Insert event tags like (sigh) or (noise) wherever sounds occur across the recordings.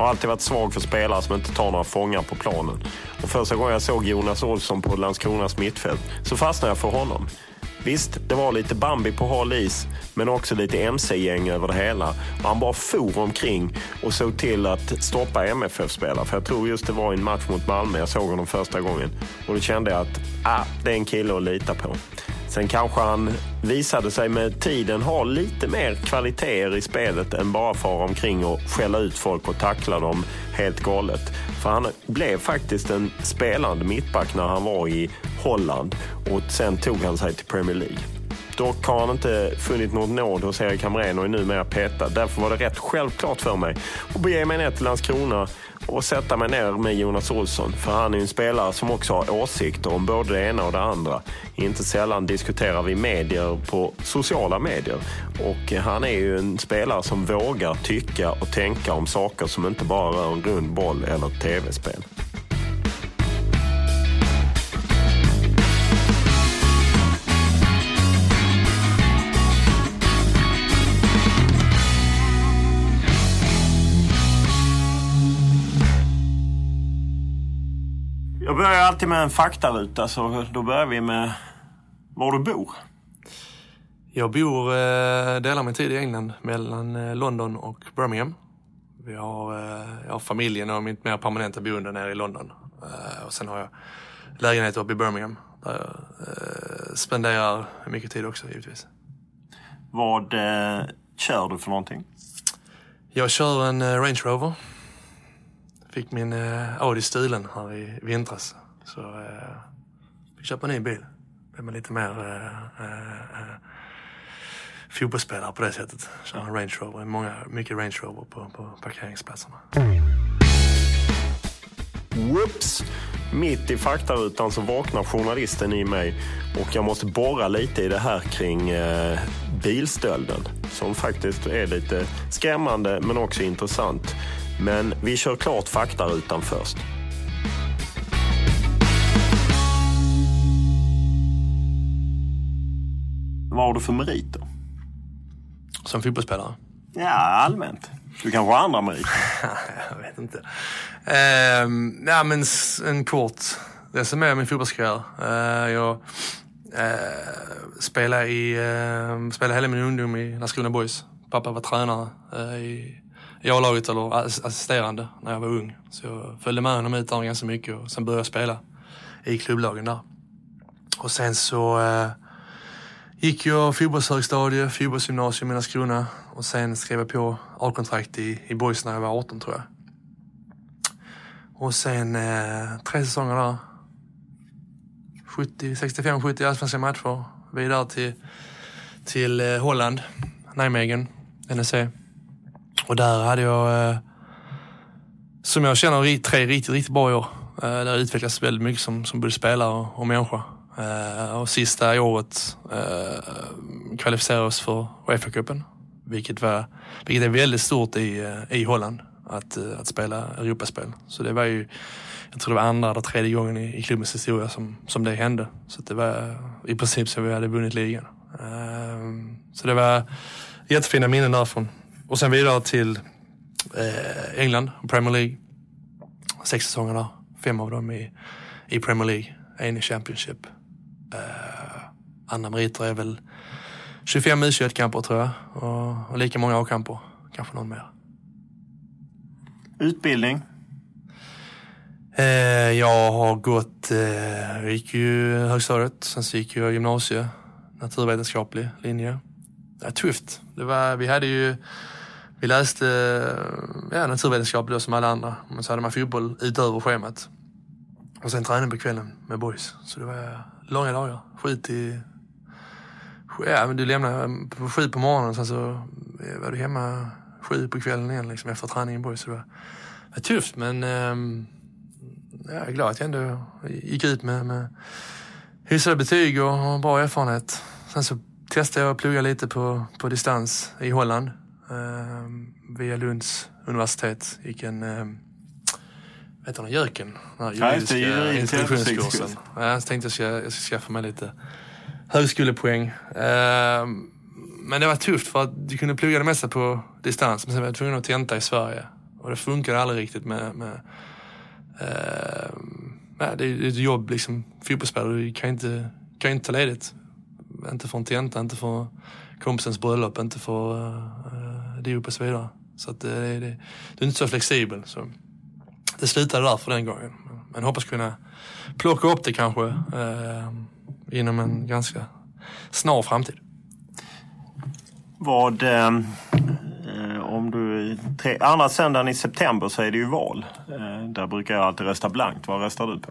Har alltid varit svag för spelare som inte tar några fångar på planen. Och första gången jag såg Jonas Olsson på Landskronas mittfält så fastnade jag för honom. Visst, det var lite Bambi på hal is, men också lite MC-gäng över det hela. Och han bara for omkring och såg till att stoppa MFF-spelare. För jag tror just det var i en match mot Malmö jag såg honom första gången. Och då kände jag att ah, det är en kille att lita på. Sen kanske han visade sig med tiden ha lite mer kvaliteter i spelet än bara fara omkring och skälla ut folk och tackla dem helt galet. För han blev faktiskt en spelande mittback när han var i Holland och sen tog han sig till Premier League. Dock har han inte funnit något nåd hos Erik Hamrén och är numera petad. Därför var det rätt självklart för mig att bege mig ner till Landskrona och sätta mig ner med Jonas Olsson. För han är en spelare som också har åsikter om både det ena och det andra. Inte sällan diskuterar vi medier på sociala medier. Och han är ju en spelare som vågar tycka och tänka om saker som inte bara rör en rund boll eller ett tv-spel. Jag börjar alltid med en faktaruta, så då börjar vi med var du bor. Jag bor, eh, delar min tid i England mellan eh, London och Birmingham. Vi har, eh, jag har familjen och mitt mer permanenta boende nere i London. Och sen har jag lägenhet uppe i Birmingham där jag spenderar mycket tid också givetvis. Vad kör du för någonting? Jag kör en Range Rover Fick min eh, Audi stulen här i vintras. Så eh, fick köpa en ny bil. Blev man lite mer eh, eh, fotbollsspelare på det sättet. Köra en Range Rover. Många, mycket Range Rover på, på parkeringsplatserna. Whoops! Mitt i faktarutan så vaknar journalisten i mig och jag måste borra lite i det här kring eh, bilstölden som faktiskt är lite skrämmande men också intressant. Men vi kör klart faktarutan först. Vad har du för meriter? Som fotbollsspelare? Ja, allmänt. Du kanske har andra meriter? (laughs) jag vet inte. Uh, ja, men en kort resumé av min fotbollskarriär. Uh, jag uh, spelade, i, uh, spelade hela min ungdom i Landskrona Boys. Pappa var tränare uh, i i A-laget eller assisterande när jag var ung. Så jag följde med honom ut där ganska mycket och sen började jag spela i klubblagen där. Och sen så eh, gick jag fotbollshögstadie, fotbollsgymnasium i Landskrona och sen skrev jag på A-kontrakt i, i Boys när jag var 18 tror jag. Och sen eh, tre säsonger där. 70, 65, 70 allsvenska matcher. Vidare till, till eh, Holland, Nijmegen, NEC. Och där hade jag, eh, som jag känner, tre riktigt, riktigt bra år. Eh, där jag utvecklats väldigt mycket som, som både spelare och, och människa. Eh, och sista året eh, kvalificerade oss för Uefa-cupen. Vilket, vilket är väldigt stort i, eh, i Holland. att, eh, att spela Europaspel. Så det var ju, jag tror det var andra eller tredje gången i, i klubbens historia som, som det hände. Så det var i princip så vi hade vunnit ligan. Eh, så det var jättefina minnen därifrån. Och sen vidare till eh, England, Premier League. Sex säsonger där. Fem av dem i, i Premier League, en i Championship. Uh, andra meriter är väl 25 U21-kamper tror jag och, och lika många A-kamper. Kanske någon mer. Utbildning? Uh, jag har gått, uh, jag gick ju högstadiet, sen så gick jag gymnasie, naturvetenskaplig linje. Det var tufft. Det var, vi hade ju vi läste eh, ja, naturvetenskap då som alla andra, men så hade man fotboll utöver schemat. Och sen träning på kvällen med boys. Så det var långa dagar. Sju till... Ja, men du lämnade på sju på morgonen sen så eh, var du hemma sju på kvällen igen liksom, efter träningen boys. Så det var, det var tufft men um, ja, jag är glad att jag ändå gick ut med, med hyfsade betyg och, och bra erfarenhet. Sen så testade jag att plugga lite på, på distans i Holland via Lunds universitet. Gick en, eh, vad heter den, Jöken? Den juridiska ja, introduktionskursen. Ja, så tänkte jag ska, jag ska skaffa mig lite högskolepoäng. Eh, men det var tufft för att du kunde plugga det mesta på distans. Men sen var jag tvungen att tenta i Sverige. Och det funkade aldrig riktigt med, med eh, ja, det är ett jobb liksom. Fotbollsspelare, du kan inte, kan inte ta ledigt. Inte för en tenta, inte för kompisens bröllop, inte för uh, dop och så vidare. Så att det, det, du är inte så flexibel. Så det slutade där för den gången. Men hoppas kunna plocka upp det kanske eh, inom en ganska snar framtid. Vad, eh, om du, tre, andra söndagen i september så är det ju val. Eh, där brukar jag alltid rösta blankt. Vad röstar du på?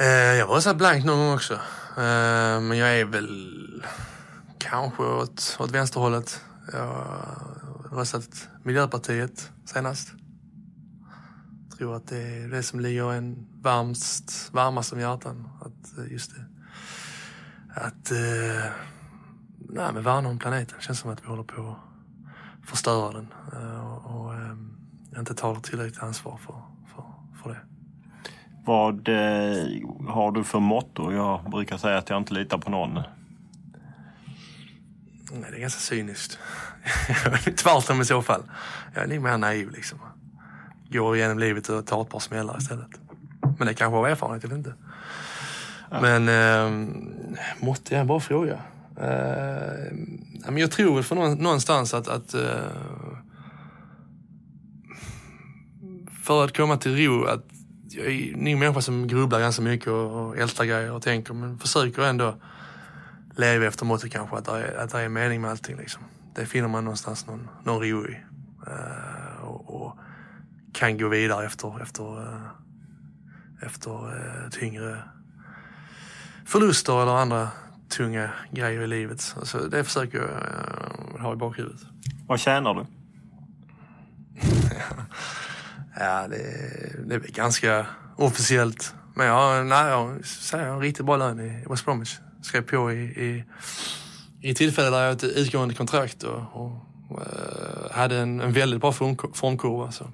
Eh, jag röstar blankt någon gång också. Eh, men jag är väl kanske åt, åt vänsterhållet. Jag har röstat Miljöpartiet senast. Jag tror att det är det som ligger en varmast, varmast om hjärtan. Att eh, just det. Att eh, nej, men värna om planeten. Det känns som att vi håller på att förstöra den. Eh, och, och eh, inte tar tillräckligt ansvar för, för, för det. Vad eh, har du för motto? Jag brukar säga att jag inte litar på någon. Nej, det är ganska cyniskt. (laughs) Tvärtom i så fall. Jag är nog mer naiv liksom. Går igenom livet och tar ett par smällar istället. Men det kanske var erfarenhet, eller inte. Ja. Men eh, måtte jag bra fråga. Eh, men jag tror väl för någonstans att, att eh, för att komma till ro, att jag är en människa som grubblar ganska mycket och, och ältar grejer och tänker, men försöker ändå leva efter måttet kanske, att det är, att det är mening med allting. Liksom. Det finner man någonstans någon, någon ro i. Uh, och, och, kan gå vidare efter, efter, uh, efter uh, tyngre förluster eller andra tunga grejer i livet. Alltså, det försöker jag ha i bakhuvudet. Vad tjänar du? (laughs) ja, det, det är ganska officiellt. Men jag, nej, jag säger en riktigt bra lön i West Bromwich skrev på i, i, i tillfälle där jag hade ett utgående kontrakt och, och uh, hade en, en, väldigt bra form, formkurva. Så.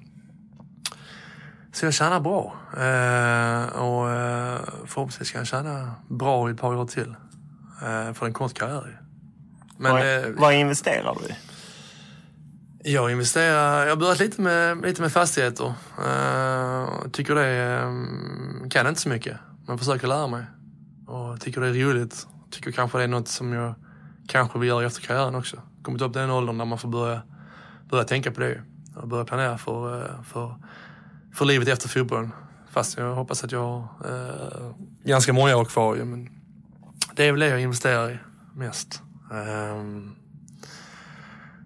så jag tjänar bra. Uh, och uh, förhoppningsvis kan jag tjäna bra i ett par år till. Uh, för en kort karriär. Men, vad, vad investerar du i? Jag investerar, jag har börjat lite med, lite med fastigheter. Tycker det, kan inte så mycket, men försöker lära mig och tycker det är roligt. Tycker kanske det är något som jag kanske vill göra efter karriären också. Kommit upp den åldern där man får börja, börja tänka på det och börja planera för, eh, för, för livet efter fotbollen. Fast jag hoppas att jag har eh, ganska många år kvar. Men det är väl det jag investerar i mest. Um,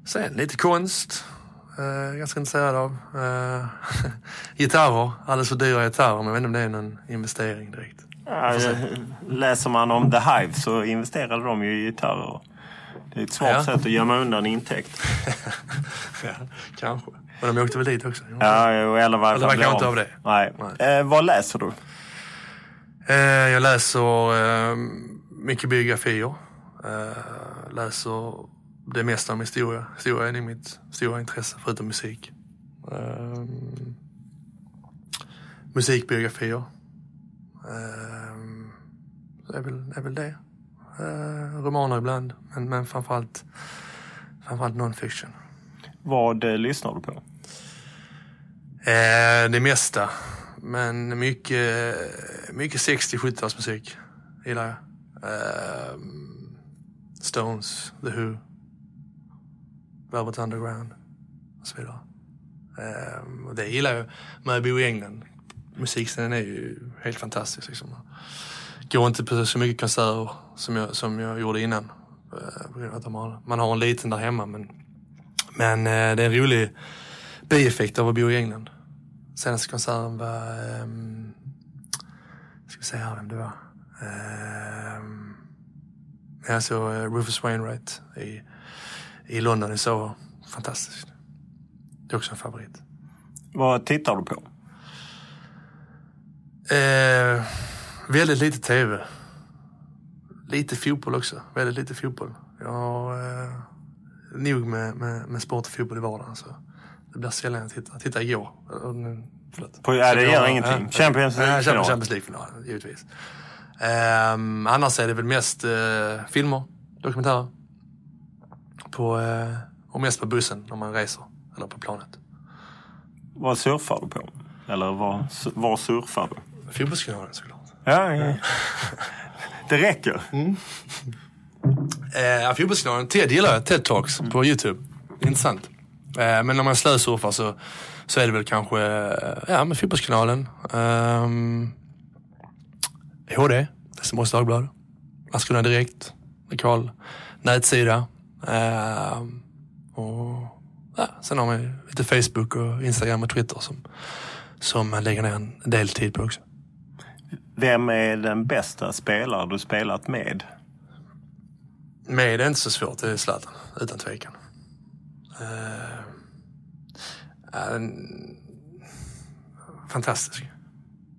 sen lite konst. Eh, uh, ganska intresserad av. Uh, (laughs) gitarrer. Alldeles för dyra gitarrer men jag vet inte om det är någon investering direkt. Ja, läser man om The Hive så investerade de ju i gitarrer. Det är ett smart ja. sätt att gömma undan intäkt. (laughs) ja, kanske. Men de åkte väl dit också? Ja, eller varför Eller verkar inte av det. Nej. Nej. Eh, vad läser du? Eh, jag läser eh, mycket biografier. Eh, läser det mesta om historia. Historia är mitt stora intresse, förutom musik. Um, musikbiografier. Det är väl, är väl det. Uh, romaner ibland, men, men framförallt, framförallt non-fiction. Vad eh, lyssnar du på? Eh, det mesta. Men mycket, mycket 60-70-talsmusik gillar jag. Eh, Stones, The Who, Velvet Underground och så vidare. Eh, och det gillar jag när jag bor i England. Musikscenen är ju helt fantastisk. Liksom. Går inte på så mycket konserter som jag, som jag gjorde innan. Eh, man har en liten där hemma men, men eh, det är en rolig bieffekt av att bo i England. Senaste konserten var, um, ska vi se här vem det var. Um, jag såg uh, Rufus Wainwright i, i London i Soho. Fantastiskt. Det är också en favorit. Vad tittar du på? Uh, väldigt lite tv. Lite fotboll också. Väldigt lite fotboll. Jag har uh, nog med, med, med sport och fotboll i vardagen. Så. Det blir sällan jag tittar. Jag tittade igår. Förlåt. På, ja, det gör ingenting. Ja, Champions League-final? Champions League-final, givetvis. Um, annars är det väl mest uh, filmer, dokumentärer. På, uh, och mest på bussen när man reser, eller på planet. Vad surfar du på? Eller var, var surfar du? Fotbollskanalen såklart. Ja, ja. det räcker. Mm. Uh, Fotbollskanalen, Ted gillar jag. TED Talks på YouTube. Intressant. Eh, men när man slösurfar så, så är det väl kanske ja, med Fotbollskanalen. Um, HD, Västerbottens Dagblad, Landskrona Direkt, lokal nätsida. Um, och, ja, sen har man lite Facebook och Instagram och Twitter som, som man lägger ner en del tid på också. Vem är den bästa spelare du spelat med? Med är inte så svårt, det är Zlatan, utan tvekan. Uh, uh, fantastisk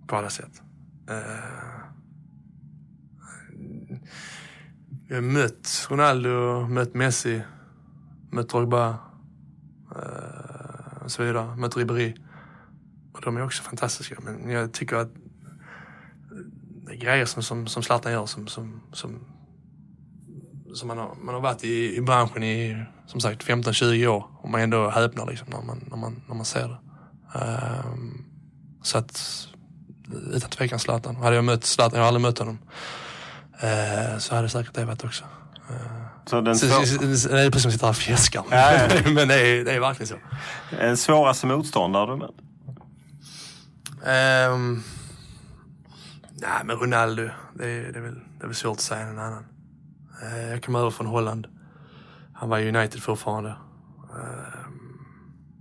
på alla sätt. Uh, jag har mött Ronaldo, mött Messi, mött Drogba uh, och så vidare. Mött Ribéry. Och de är också fantastiska. Men jag tycker att grejer som, som, som Zlatan gör som, som, som som man har, man har varit i, i branschen i som sagt 15-20 år och man ändå häpnar liksom när man, när man, när man ser det. Um, så att utan tvekan Zlatan. Hade jag mött Zlatan, jag har aldrig mött honom, uh, så hade säkert det varit också. Uh, så den så, svår... det är precis som att sitta här och fjäskar. Ja, ja. (laughs) Men det är, det är verkligen så. En svåraste motståndare du mött? Um, nej men Ronaldo, det är, det är, väl, det är väl svårt att säga någon annan. Eh, jag kom över från Holland. Han var i United fortfarande. Ehm,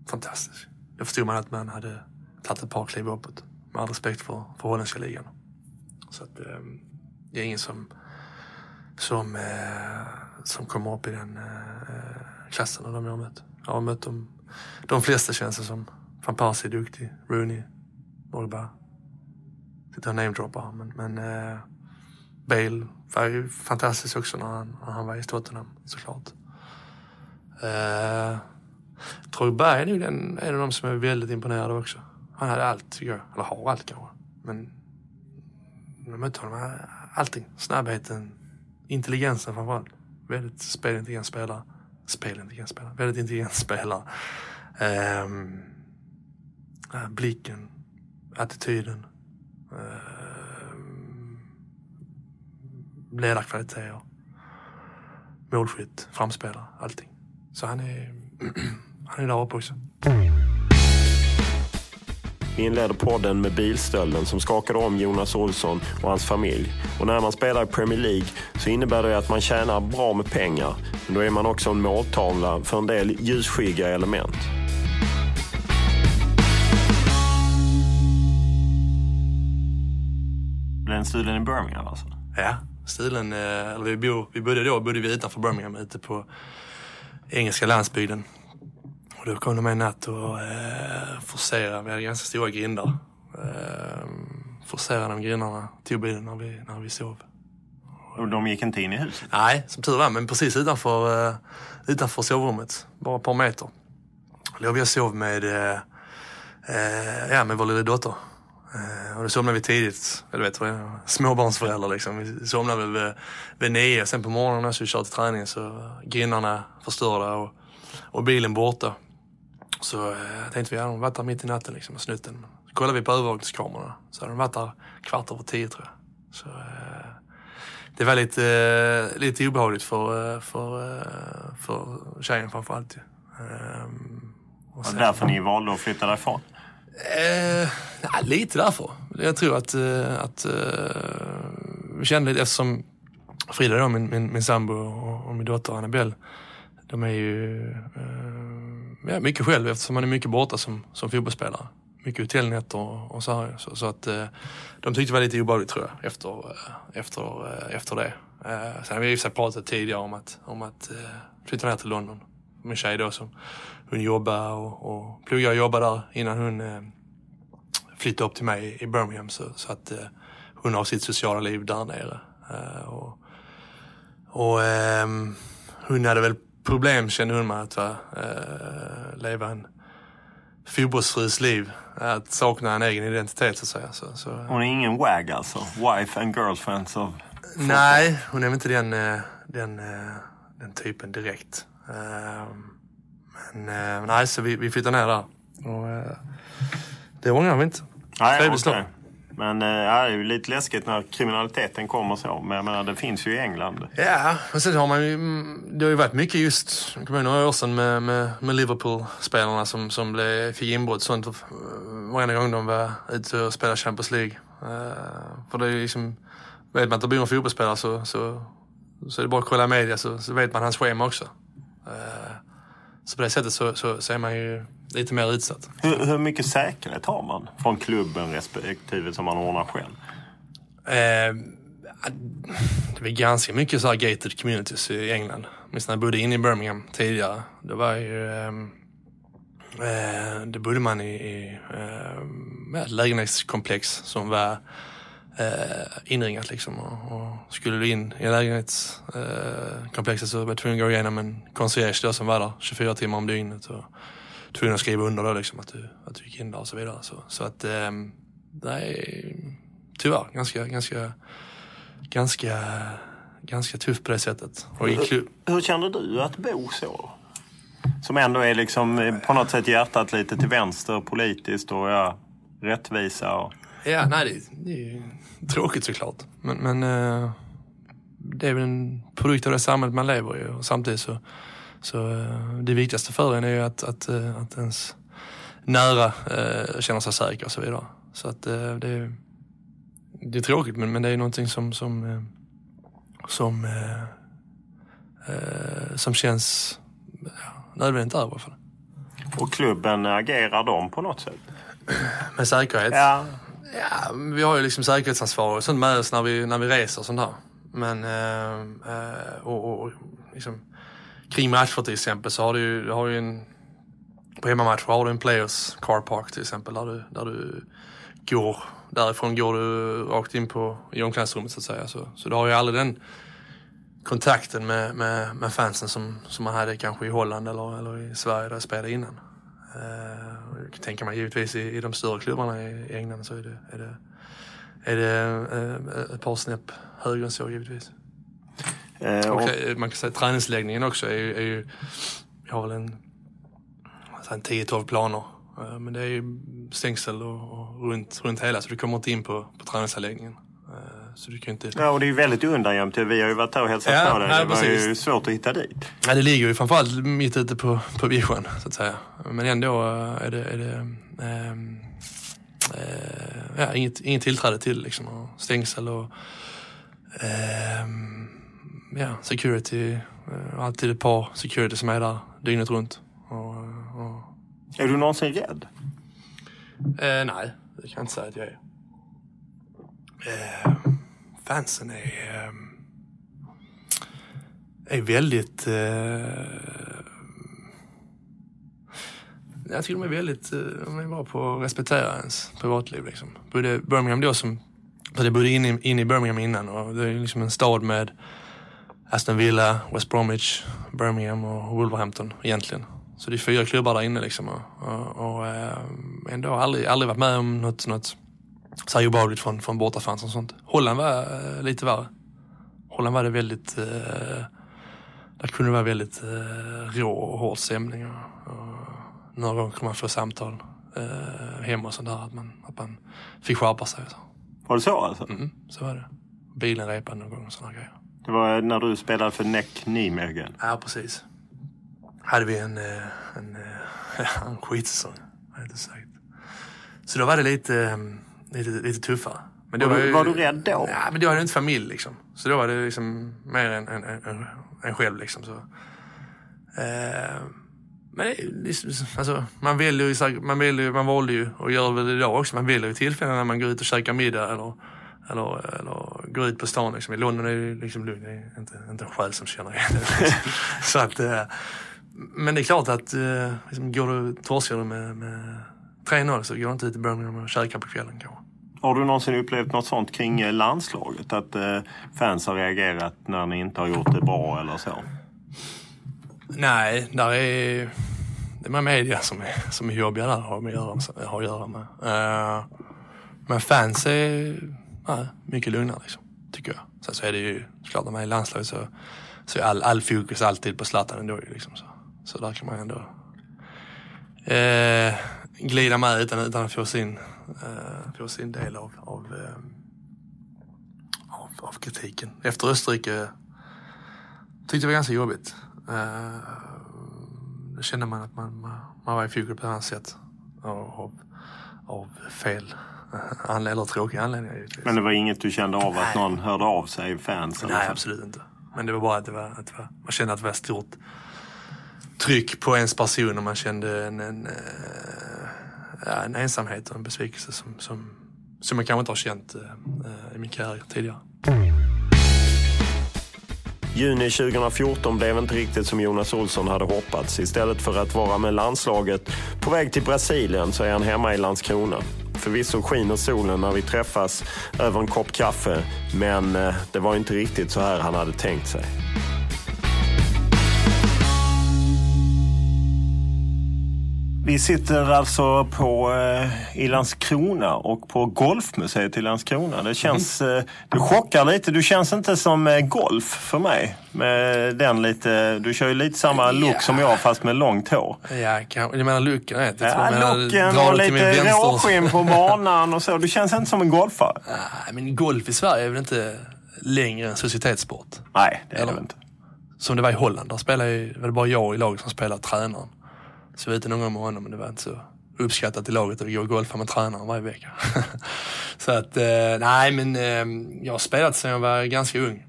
fantastisk. Jag förstod man att man hade tagit ett par kliv uppåt. Med all respekt för, för holländska ligan. Så att ehm, det är ingen som, som, eh, som kommer upp i den eh, klassen av de jag har mött. Jag har mött de, de flesta känns det som. Van Persie är duktig, Rooney, Pogba. Sitter namedroppa. namedroppar men, men eh, Bale var ju fantastisk också när han, när han var i Tottenham såklart. Tror Drogba är nog den, en av de som är väldigt imponerad också. Han hade allt tycker jag. Eller har allt kanske. Men när jag mötte honom, eh, allting. Snabbheten, intelligensen framförallt. Väldigt spelintelligent spelare. Spelintelligent spelare. Väldigt intelligent spelare. Ehm, eh, blicken, attityden. Ehm, Ledarkvalitet, ledarkvaliteter, målskytt, framspelare, allting. Så han är, (clears throat) han är där uppe också. Vi inleder podden med bilstölden som skakade om Jonas Olsson och hans familj. Och när man spelar i Premier League så innebär det att man tjänar bra med pengar. Men då är man också en måltavla för en del ljusskygga element. Den stulen i Birmingham alltså? Ja, stilen. Eh, eller vi, bo, vi bodde då bodde vi utanför Birmingham, ute på engelska landsbygden. Och då kom de en natt och eh, forcerade. Vi hade ganska stora grindar. Eh, forcerade de grindarna, tog bilen när vi, när vi sov. Och de gick inte in i huset? Nej, som tur var. Men precis utanför, eh, utanför sovrummet. Bara ett par meter. Låg vi och sov med, eh, eh, ja, med vår lilla dotter. Eh, och då somnade vi tidigt. Eller vet du, småbarnsföräldrar liksom. Vi somnade väl vid, vid nio. Sen på morgonen så vi körde till träningen så grinnarna förstörda och, och bilen borta. Så eh, tänkte vi, ja, de varit där mitt i natten liksom och snutt den. Så kollade vi på övervakningskamerorna. Så hade de varit där kvart över tio tror jag. Så, eh, det var lite, eh, lite obehagligt för, eh, för, eh, för tjejen framförallt. ju. Ehm, och Var det därför ni valde att flytta därifrån? Eh, lite därför. Jag tror att, eh, att eh, vi kände lite eftersom Frida då, min, min, min sambo och, och min dotter Annabelle, de är ju eh, ja, mycket själv eftersom man är mycket borta som, som fotbollsspelare. Mycket hotellnätter och, och så här. Så, så att eh, de tyckte det var lite obehagligt tror jag efter, eh, efter, eh, efter det. Eh, sen har vi i pratat tidigare om att, om att eh, flytta ner till London. Min tjej då som hon jobbar och, och pluggade och jobbade där innan hon eh, flyttade upp till mig i Birmingham. Så, så att eh, hon har sitt sociala liv där nere. Eh, och och ehm, hon hade väl problem kände hon med att va, eh, leva en fotbollsfrus liv. Att sakna en egen identitet så att säga. Så, så, Hon är ingen wag alltså? Wife and girlfriend of... Nej, hon är väl inte den, eh, den, eh, den typen direkt. Ehm, Men eh, nej, så vi, vi flyttade ner där. Och, eh, det ångrar vi inte. Nej, Trevligt slag. Men eh, ja, det är ju lite läskigt när kriminaliteten kommer så. Men jag menar, det finns ju i England. Ja, och sen har man ju, mm, det har ju varit mycket just, jag kommer ihåg några år sedan med, med, med Liverpool-spelarna som, som blev, fick inbrott och sånt varenda gång de var ute och spelade Champions League. Eh, för det är ju liksom, vet man att det bor en fotbollsspelare så, så, så är det bara att kolla media så, så vet man hans schema också. Eh, så på det sättet så, så, så är man ju lite mer utsatt. Hur, hur mycket säkerhet har man från klubben respektive som man ordnar själv? Eh, det var ganska mycket så här gated communities i England. Minns när jag bodde inne i Birmingham tidigare. Det var ju... ehm, Eh, det bodde man i, i eh, ett lägenhetskomplex som var eh, inringat liksom. Och, och skulle du in i lägenhetskomplexet eh, så var du tvungen att gå igenom en concierge då som var där 24 timmar om dygnet. Och tvungen att skriva under då liksom att du, att du gick in där och så vidare. Så, så att eh, det är tyvärr ganska, ganska, ganska, ganska tufft på det sättet. Och i klubb, Hur känner du att bo så? Som ändå är liksom eh, på något sätt hjärtat lite till vänster politiskt och ja, rättvisa och... Ja, nej det, det är tråkigt såklart. Men, men eh, det är väl en produkt av det samhället man lever i och samtidigt så, så eh, det viktigaste för en är ju att, att, eh, att ens nära känner sig säker och så vidare. Så att det, är- det är tråkigt men, men det är någonting som, som, som, som känns ja, nödvändigt där i alla fall. Och klubben, agerar de på något sätt? Med säkerhet. Ja, Ja, vi har ju liksom säkerhetsansvar och sånt med oss när vi, när vi reser och sånt där. Men, eh, eh och, och liksom, kring matcher till exempel så har du ju, du har ju en, på hemmamatcher har du en players car park till exempel där du, där du går, därifrån går du rakt in på, i omklädningsrummet så att säga. Så, så du har ju aldrig den kontakten med, med, med fansen som, som man hade kanske i Holland eller, eller i Sverige där jag spelade innan. Eh, jag tänka mig givetvis i, i de större klubbarna i, England så är det, är det, är det eh, ett par snäpp högre än så givetvis. eh, Och, och, eh, man kan säga träningsläggningen också är ju, är ju vi har väl en, alltså en 10-12 planer. Eh, Men det är ju stängsel och, och runt, runt hela så du kommer inte in på, på träningsanläggningen. Så du kan ju inte... ja, och det är ju väldigt undangömt. Vi har ju varit där och hälsat Ja, på dig. Det var ju precis. svårt att hitta dit. Ja, det ligger ju framförallt mitt ute på, på vischan så att säga. Men ändå är det, är det ehm, eh, ja, inget, inget tillträde till liksom. Och stängsel och ehm, ja, security. eh, alltid ett par security som är där dygnet runt. Och, och, Är du någonsin rädd? eh, nej, det kan jag inte säga att jag är. Eh, fansen är, ehm, är väldigt... Eh, jag tycker de är väldigt, eh, de är bra på att respektera ens privatliv. Liksom. Både Birmingham då som, för jag bodde inne, in i Birmingham innan och det är liksom en stad med Aston Villa, West Bromwich, Birmingham och Wolverhampton egentligen. Så det är fyra klubbar där inne liksom. Och, och, och ehm, ändå aldrig, aldrig varit med om något, något så här obehagligt från, från bortafans och sånt. Holland var eh, lite värre. Holland var det väldigt, eh, där kunde det vara väldigt eh, rå och hård stämning. Och, och några gånger kunde man få samtal eh, hemma och sånt där att man, att man fick skärpa sig. Och så. Var det så alltså? Mm, så var det. Bilen repade någon gång och sådana grejer. Det var när du spelade för Neck Nijmegen. Ja, precis. Hade vi en, en, eh, (laughs) en skitsäsong, har jag inte sagt. Så då var det lite, eh, lite, lite tuffare. Men då Var du- ju- var du rädd då? Ja, men då hade jag inte familj liksom. Så då var det liksom mer en, en, en, en själv liksom. Så. Eh, men liksom- alltså, man väljer ju, man, väljer, man valde ju och gör väl idag också. Man väljer ju tillfällen när man går ut och käkar middag eller, eller, eller går ut på stan. Liksom. I London är det liksom lugnt. Det är inte, inte en själ som känner igen det. Liksom. (laughs) så att, eh, men det är klart att eh, liksom, går du, torskar du med, med 3-0 så går du inte ut i Birmingham och käkar på kvällen kanske. Har du någonsin upplevt något sånt kring eh, landslaget? Att eh, fans har reagerat när ni inte har gjort det bra eller så? Nej, där är det är med media som är, som är jobbiga där har med att göra, har att göra med. Eh, men fans är nej, mycket lugnare liksom, tycker jag. Sen så är det ju såklart när man är i landslaget så, så är all, all fokus alltid på Zlatan ändå liksom så. Så där kan man ändå eh, glida med utan, utan att få sin, eh, få sin del av, av, eh, av, av kritiken. Efter Österrike tyckte jag var ganska jobbigt. Uh, då kände man att man, man, var i fokus på ett annat sätt. Av, av, fel (laughs) anledningar, eller tråkiga anledningar givetvis. Men det var inget du kände av att någon hörde av sig, fans? eller Nej, så? absolut inte. Men det var bara att det var, att det var man kände att det var stort tryck på ens person och man kände en, en, eh, ja, en ensamhet och en besvikelse som, som, som jag kanske inte har känt eh, i min karriär tidigare. Juni 2014 blev inte riktigt som Jonas Olsson hade hoppats. Istället för att vara med landslaget på väg till Brasilien så är han hemma i Landskrona. Förvisso skiner solen när vi träffas över en kopp kaffe, men eh, det var inte riktigt så här han hade tänkt sig. Vi sitter alltså på, eh, i Landskrona och på Golfmuseet i Landskrona. Det känns, eh, det chockar lite. Du känns inte som eh, golf för mig. Med den lite, du kör ju lite samma look Ja. som jag fast med långt hår. Ja, kan, jag menar looken. Vet, jag Ja, menar, looken och lite råskinn på (laughs) banan och så. Du känns inte som en golfare. Nej, men golf i Sverige är väl inte längre en societetssport. Nej, det är Eller- det inte. Som det var i Holland. Där spelade ju, var det bara jag i laget som spelade tränaren. Så jag var ute någon gång med honom men det var inte så uppskattat i laget att gå och golfa med tränaren varje vecka. (laughs) så att, eh, nej men eh, jag har spelat sedan jag var ganska ung.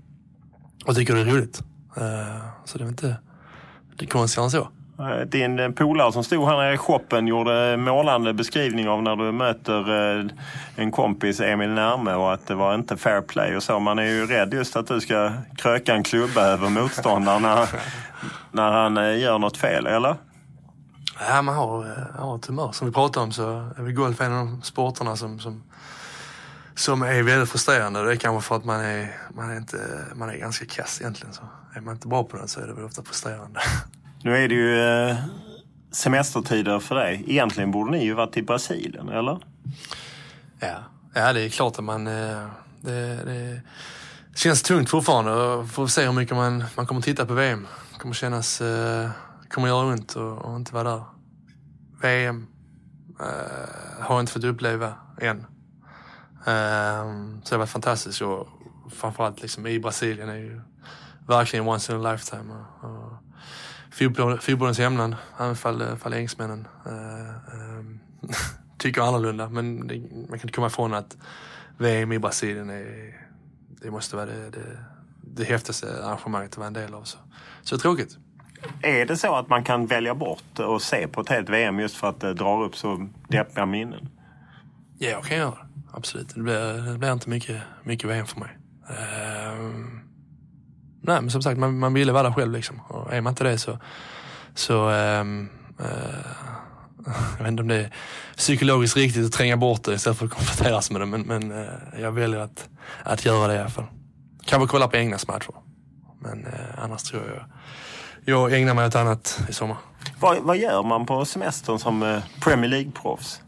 Och tycker det är roligt. Eh, så det är inte det är konstigare än så. Eh, din eh, polare som stod här nere i shoppen gjorde målande beskrivning av när du möter eh, en kompis, Emil Närme, och att det var inte fair play och så. Man är ju rädd just att du ska kröka en klubba över motståndaren när, när han gör något fel, eller? Ja, man har, eh, har ett humör. Som vi pratade om så är väl golf en av de sporterna som, som, som är väldigt frustrerande. Det är kanske för att man är, man är, inte, man är ganska kass egentligen. Så är man inte bra på det så är det väl ofta frustrerande. (laughs) Nu är det ju eh, semestertider för dig. Egentligen borde ni ju varit i Brasilien, eller? Ja, ja det är klart att man... eh, Det, det känns tungt fortfarande. Får se hur mycket man, man kommer titta på VM. kommer kännas kommer göra ont att inte vara där. VM eh, har jag inte fått uppleva än. Eh, så det var fantastiskt och framförallt liksom i Brasilien är ju verkligen once in a lifetime. Och, och fotboll, fotbollens hemland, även fall, fall engelsmännen eh, ehm, (laughs) tycker annorlunda. Men det, man kan inte komma ifrån att VM i Brasilien är, det måste vara det, det, det häftigaste arrangemanget att vara en del av. Så, så tråkigt. Är det så att man kan välja bort och se på ett helt VM just för att eh, det drar upp så deppiga minnen? Ja, jag kan göra det. Absolut. Det blir, det blir inte mycket, mycket VM för mig. Ehm, nej, men som sagt, man, man ville vara där själv liksom. Och är man inte det så... så ehm, eh, (laughs) jag vet inte om det är psykologiskt riktigt att tränga bort det istället för att konfronteras med det. Men, men eh, jag väljer att, att göra det i alla fall. Kanske kolla på Englands matcher. Men eh, annars tror jag jag ägnar mig åt annat i sommar. Vad, vad gör man på semestern som eh, Premier League-proffs?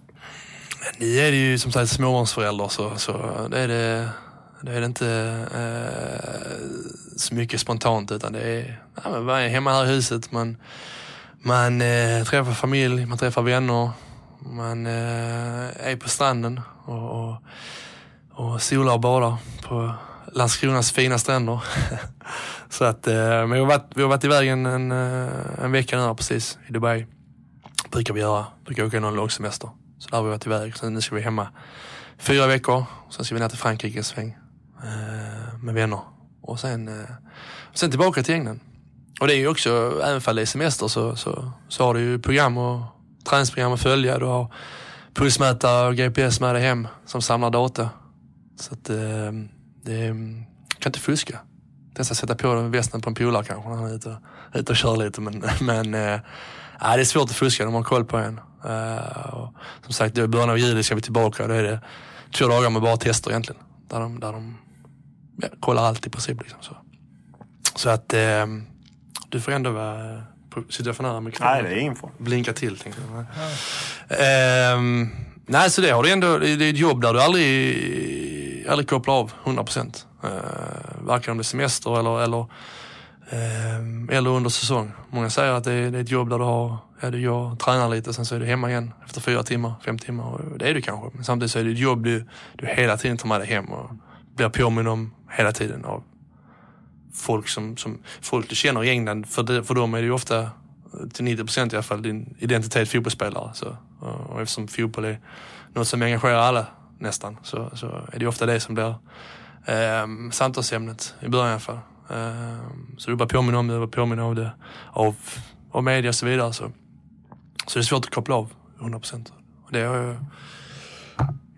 Nu är det ju som sagt småbarnsförälder så, så det är det, det är det inte eh, så mycket spontant utan det är, ja, man är hemma här i huset. Man, man eh, träffar familj, man träffar vänner. Man eh, är på stranden och, och, och solar och badar på Landskronas fina stränder. (laughs) så att, eh, men vi har, varit, vi har varit iväg en, en, eh, en vecka nu här precis i Dubai. brukar vi göra. brukar åka någon långsemester. Så där har vi varit iväg. Sen nu ska vi hemma fyra veckor. Sen ska vi ner till Frankrike en sväng eh, med vänner. Och sen, sen tillbaka till England. Och det är ju också, även om det är semester så, så, så har du ju program och träningsprogram att följa. Du har pulsmätare och GPS med dig hem som samlar data. Så att eh, det kan inte fuska. Testa sätta på västen på en polare kanske när han är ute, ute och kör lite. Men, (laughs) men äh, det är svårt att fuska, de har koll på en. Uh, och, som sagt, i början av juli ska vi tillbaka. Då är det två dagar med bara tester egentligen. Där de, där de ja, kollar allt i princip. Liksom, så. så att äh, du får ändå vara Sitter för nära mikrofonen? Nej, det är ingen fara. Blinka till tänkte jag. Ja. Um, nej, så det har du ändå. Det är ett jobb där du aldrig, aldrig kopplar av 100 procent. Uh, varken om det är semester eller, eller, uh, eller under säsong. Många säger att det är, det är ett jobb där du har, ja, du gör, tränar lite, sen så är du hemma igen efter fyra timmar, fem timmar. Och det är du kanske. Men samtidigt så är det ett jobb du, du hela tiden tar med dig hem och blir påminn om hela tiden av folk som, som folk du känner i England. För, det, för dem är det ju ofta eh, till 90 procent i alla fall din identitet fotbollsspelare. Så, och eftersom fotboll är något som engagerar alla nästan så, så är det ofta det som blir eh, samtalsämnet i början i alla fall. Eh, så du bara påminner om det, bara påminner om det av, av media och så vidare. Så, så det är svårt att koppla av 100 procent. Det har ju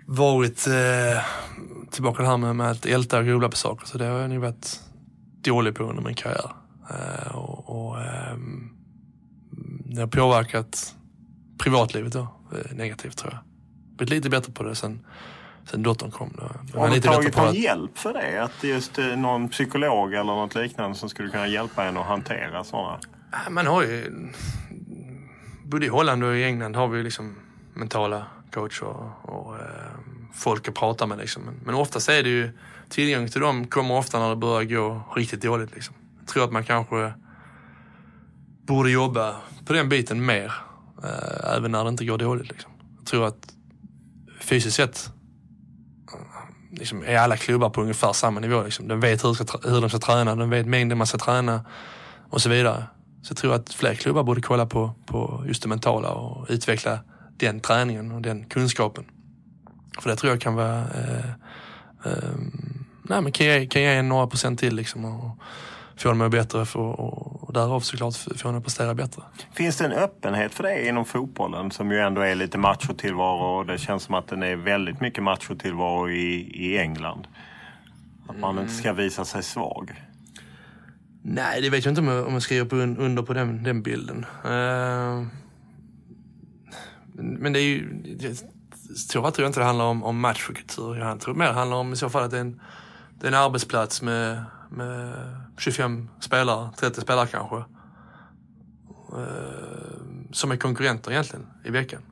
varit eh, tillbaka det här med, med att älta och grubbla på saker. Så det har jag nog varit dålig på under min karriär. Eh, och, och eh, det har påverkat privatlivet då, eh, negativt tror jag. Blivit lite bättre på det sen, sen dottern kom. Då. Har du tagit någon att... hjälp för det? Att just eh, någon psykolog eller något liknande som skulle kunna hjälpa en att hantera sådana? Man har ju... Både i Holland och i England har vi liksom mentala coacher och, och eh, folk att prata med. Liksom. Men, men oftast är det ju tillgång till dem kommer ofta när det börjar gå riktigt dåligt. Liksom. Jag tror att man kanske borde jobba på den biten mer. Äh, även när det inte går dåligt. Liksom. Jag tror att fysiskt sett liksom, är alla klubbar på ungefär samma nivå. Liksom. De vet hur, ska, hur de ska träna, de vet mängden man ska träna och så vidare. Så jag tror att fler klubbar borde kolla på, på just det mentala och utveckla den träningen och den kunskapen. För det tror jag kan vara eh, eh, nej, men kan, ge, kan ge en några procent till liksom och få dem att må bättre för, och därav såklart få dem att prestera bättre. Finns det en öppenhet för det inom fotbollen som ju ändå är lite machotillvaro och det känns som att den är väldigt mycket machotillvaro i, i England? Att man inte ska visa sig svag? Nej, det vet jag inte om jag, om jag skriver på, under på den, den bilden. Uh, men det är ju... Så tror jag inte det handlar om, om matchkultur. Jag tror mer det handlar om i så fall att det är en, det är en arbetsplats med, med 25 spelare, 30 spelare kanske. Eh, som är konkurrenter egentligen i veckan.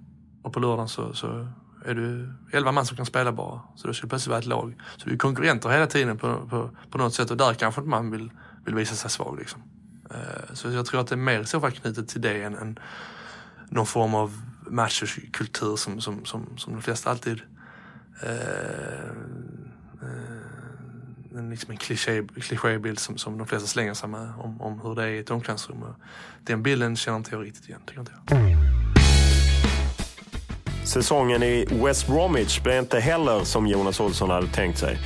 Och på lördagen så, så är du 11 man som kan spela bara. Så då ska det plötsligt vara ett lag. Så du är konkurrenter hela tiden på, på, på något sätt och där kanske inte man vill, vill visa sig svag. Liksom. Eh, så jag tror att det är mer i så fall knutet till det än, än någon form av machokultur som, som, som, som de flesta alltid eh, en, liksom en kliché, klichébild som, som de flesta slänger sig med om, om hur det är i ett omklädningsrum. Den bilden känner inte jag riktigt igen, tycker inte jag. Säsongen i West Bromwich blev inte heller som Jonas Olsson hade tänkt sig.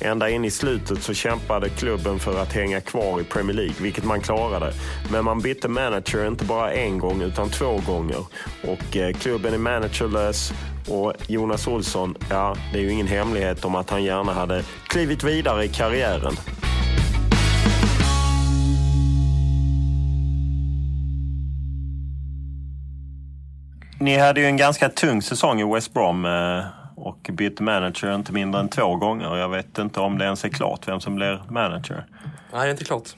Ända in i slutet så kämpade klubben för att hänga kvar i Premier League, vilket man klarade. Men man bytte manager inte bara en gång utan två gånger. Och eh, klubben är managerlös och Jonas Olsson, ja, det är ju ingen hemlighet om att han gärna hade klivit vidare i karriären. Ni hade ju en ganska tung säsong i West Brom eh, och bytte manager inte mindre än två gånger. Jag vet inte om det ens är klart vem som blir manager. Nej, det är inte klart.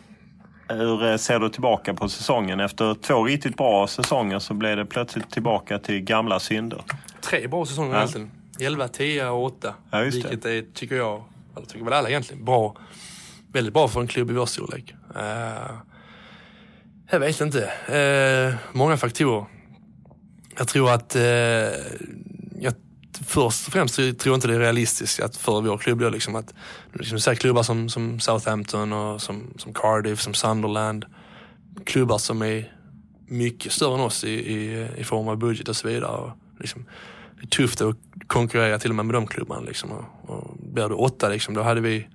Hur eh, ser du tillbaka på säsongen? Efter två riktigt bra säsonger så blev det plötsligt tillbaka till gamla synder. Tre bra säsonger Ja. egentligen. 11, 10 och 8. Ja, just det. vilket är, tycker jag, eller tycker väl alla egentligen, bra. Väldigt bra för en klubb i vår storlek. Eh, jag vet inte. Eh, många faktorer. Jag tror att, eh, jag, först och främst tror jag inte det är realistiskt att för vår klubb då liksom att, liksom så klubbar som, som Southampton och som, som Cardiff, som Sunderland. Klubbar som är mycket större än oss i, i, i form av budget och så vidare. Och liksom, tufft att konkurrera till och med med de klubbarna. Liksom. Och, och blir du åtta, liksom, då hade vi,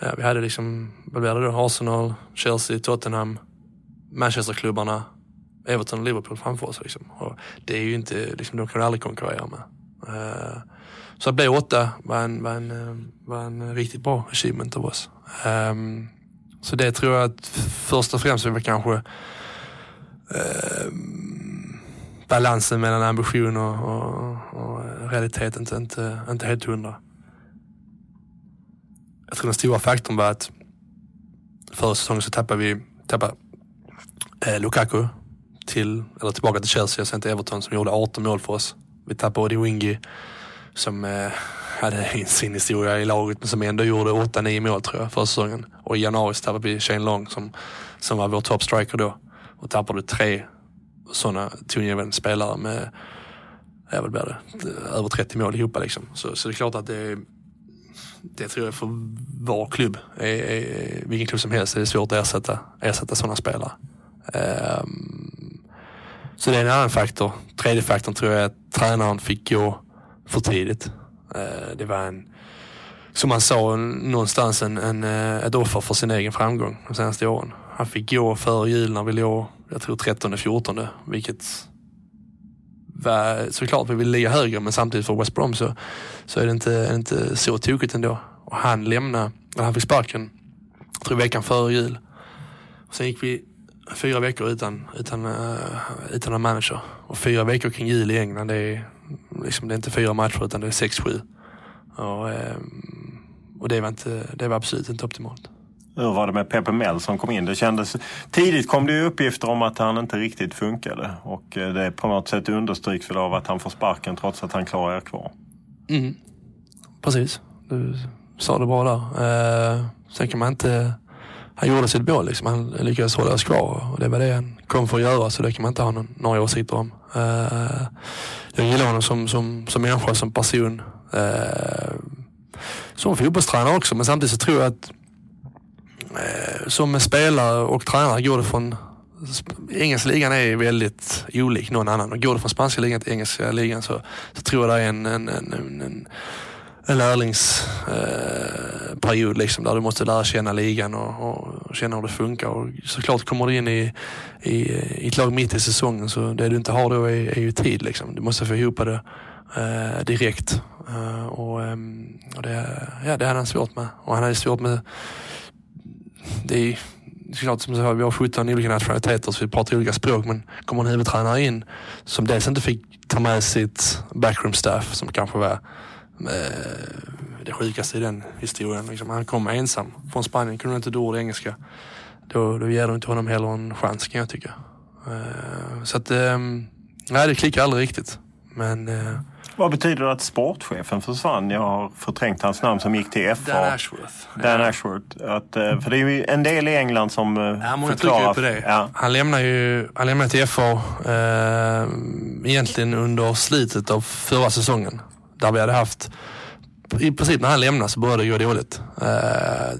ja, vi hade liksom, vad blir det då? Arsenal, Chelsea, Tottenham, Manchesterklubbarna, Everton och Liverpool framför oss. Liksom. Och det är ju inte, liksom, de kan du aldrig konkurrera med. Uh, så att bli åtta var en, var, en, eh, var en riktigt bra achievement av oss. Um, så det tror jag att först och främst är väl kanske ehm, balansen mellan ambition och, och, och realitet inte, inte, inte helt hundra. Jag tror den stora faktorn var att förra säsongen så tappade vi tappade, eh, Lukaku till, eller tillbaka till Chelsea och sen till Everton som gjorde 18 mål för oss. Vi tappade Odi Wingy som eh, hade (laughs) sin historia i laget men som ändå gjorde 8-9 mål tror jag förra säsongen. Och i januari så tappade vi Shane Long som, som var vår top striker då. Och tappade tre sådana tongivande spelare med ja, vad blir det, över 30 mål ihop. Liksom. Så, så det är klart att det är, det tror jag för var klubb, är, är, vilken klubb som helst, är det svårt att ersätta, ersätta sådana spelare. Um, så det är en annan faktor. Tredje faktorn tror jag är att tränaren fick gå för tidigt. Eh, det var en, som man sa, någonstans en, en, eh, ett offer för sin egen framgång de senaste åren. Han fick gå före jul när vi låg, jag tror 13-14, vilket var, såklart vi vill ligga högre men samtidigt för West Brom så, så är det inte, är det inte så tokigt ändå. Och han lämnade, han fick sparken, jag tror veckan före jul. Och sen gick vi fyra veckor utan, utan, eh, utan en manager. Och fyra veckor kring jul i England, det är, liksom, det är inte fyra matcher utan det är sex, sju. Och, ehm, och det, var inte, det var absolut inte optimalt. Hur var det med Pepe Mel som kom in? Det kändes, tidigt kom det ju uppgifter om att han inte riktigt funkade och eh, det på något sätt understryks väl av att han får sparken trots att han klarar er kvar. Mm. Precis, du sa det bra där. Eh, sen kan man inte... Han gjorde sitt mål, liksom. han lyckades hålla oss kvar och det var det han kom för att göra så det kan man inte ha någon, några åsikter om. Eh, jag gillar honom som, som, som människa, som person. Eh, som fotbollstränare också men samtidigt så tror jag att Eh, som spelare och tränare går det från Engelska ligan är väldigt olik någon annan. Och går det från spanska ligan till engelska ligan så, så tror jag det är en, en, en, en, en, lärlingsperiod eh, liksom, där du måste lära känna ligan och, och känna hur det funkar. Och såklart kommer du in i, i, i ett lag mitt i säsongen så det du inte har då är, är ju tid. Liksom. Du måste få ihop det eh, direkt. Eh, och, ehm, och det, ja, det hade han svårt med. Och han hade svårt med det är klart som sagt, vi har 17 olika nationaliteter så vi pratar olika språk men kommer en huvudtränare in som dels inte fick ta med sitt backroom staff som kanske var eh, det sjukaste i den historien. Liksom. Han kom ensam från Spanien, kunde inte ett ord engelska. Då, då ger du inte honom heller en chans kan jag tycka. Eh, så att, ehm, nej det klickar aldrig riktigt. Men eh, vad betyder det att sportchefen försvann? Jag har förträngt hans namn som gick till FA. Dan Ashworth. Dan Ashworth. Att, eh, för det är ju en del i England som eh, Ja, många förklarar... på det. Ja. Han lämnade ju han lämnade till FA eh, egentligen under slutet av förra säsongen. Där vi hade haft, i princip när han lämnade så började det gå dåligt. Eh,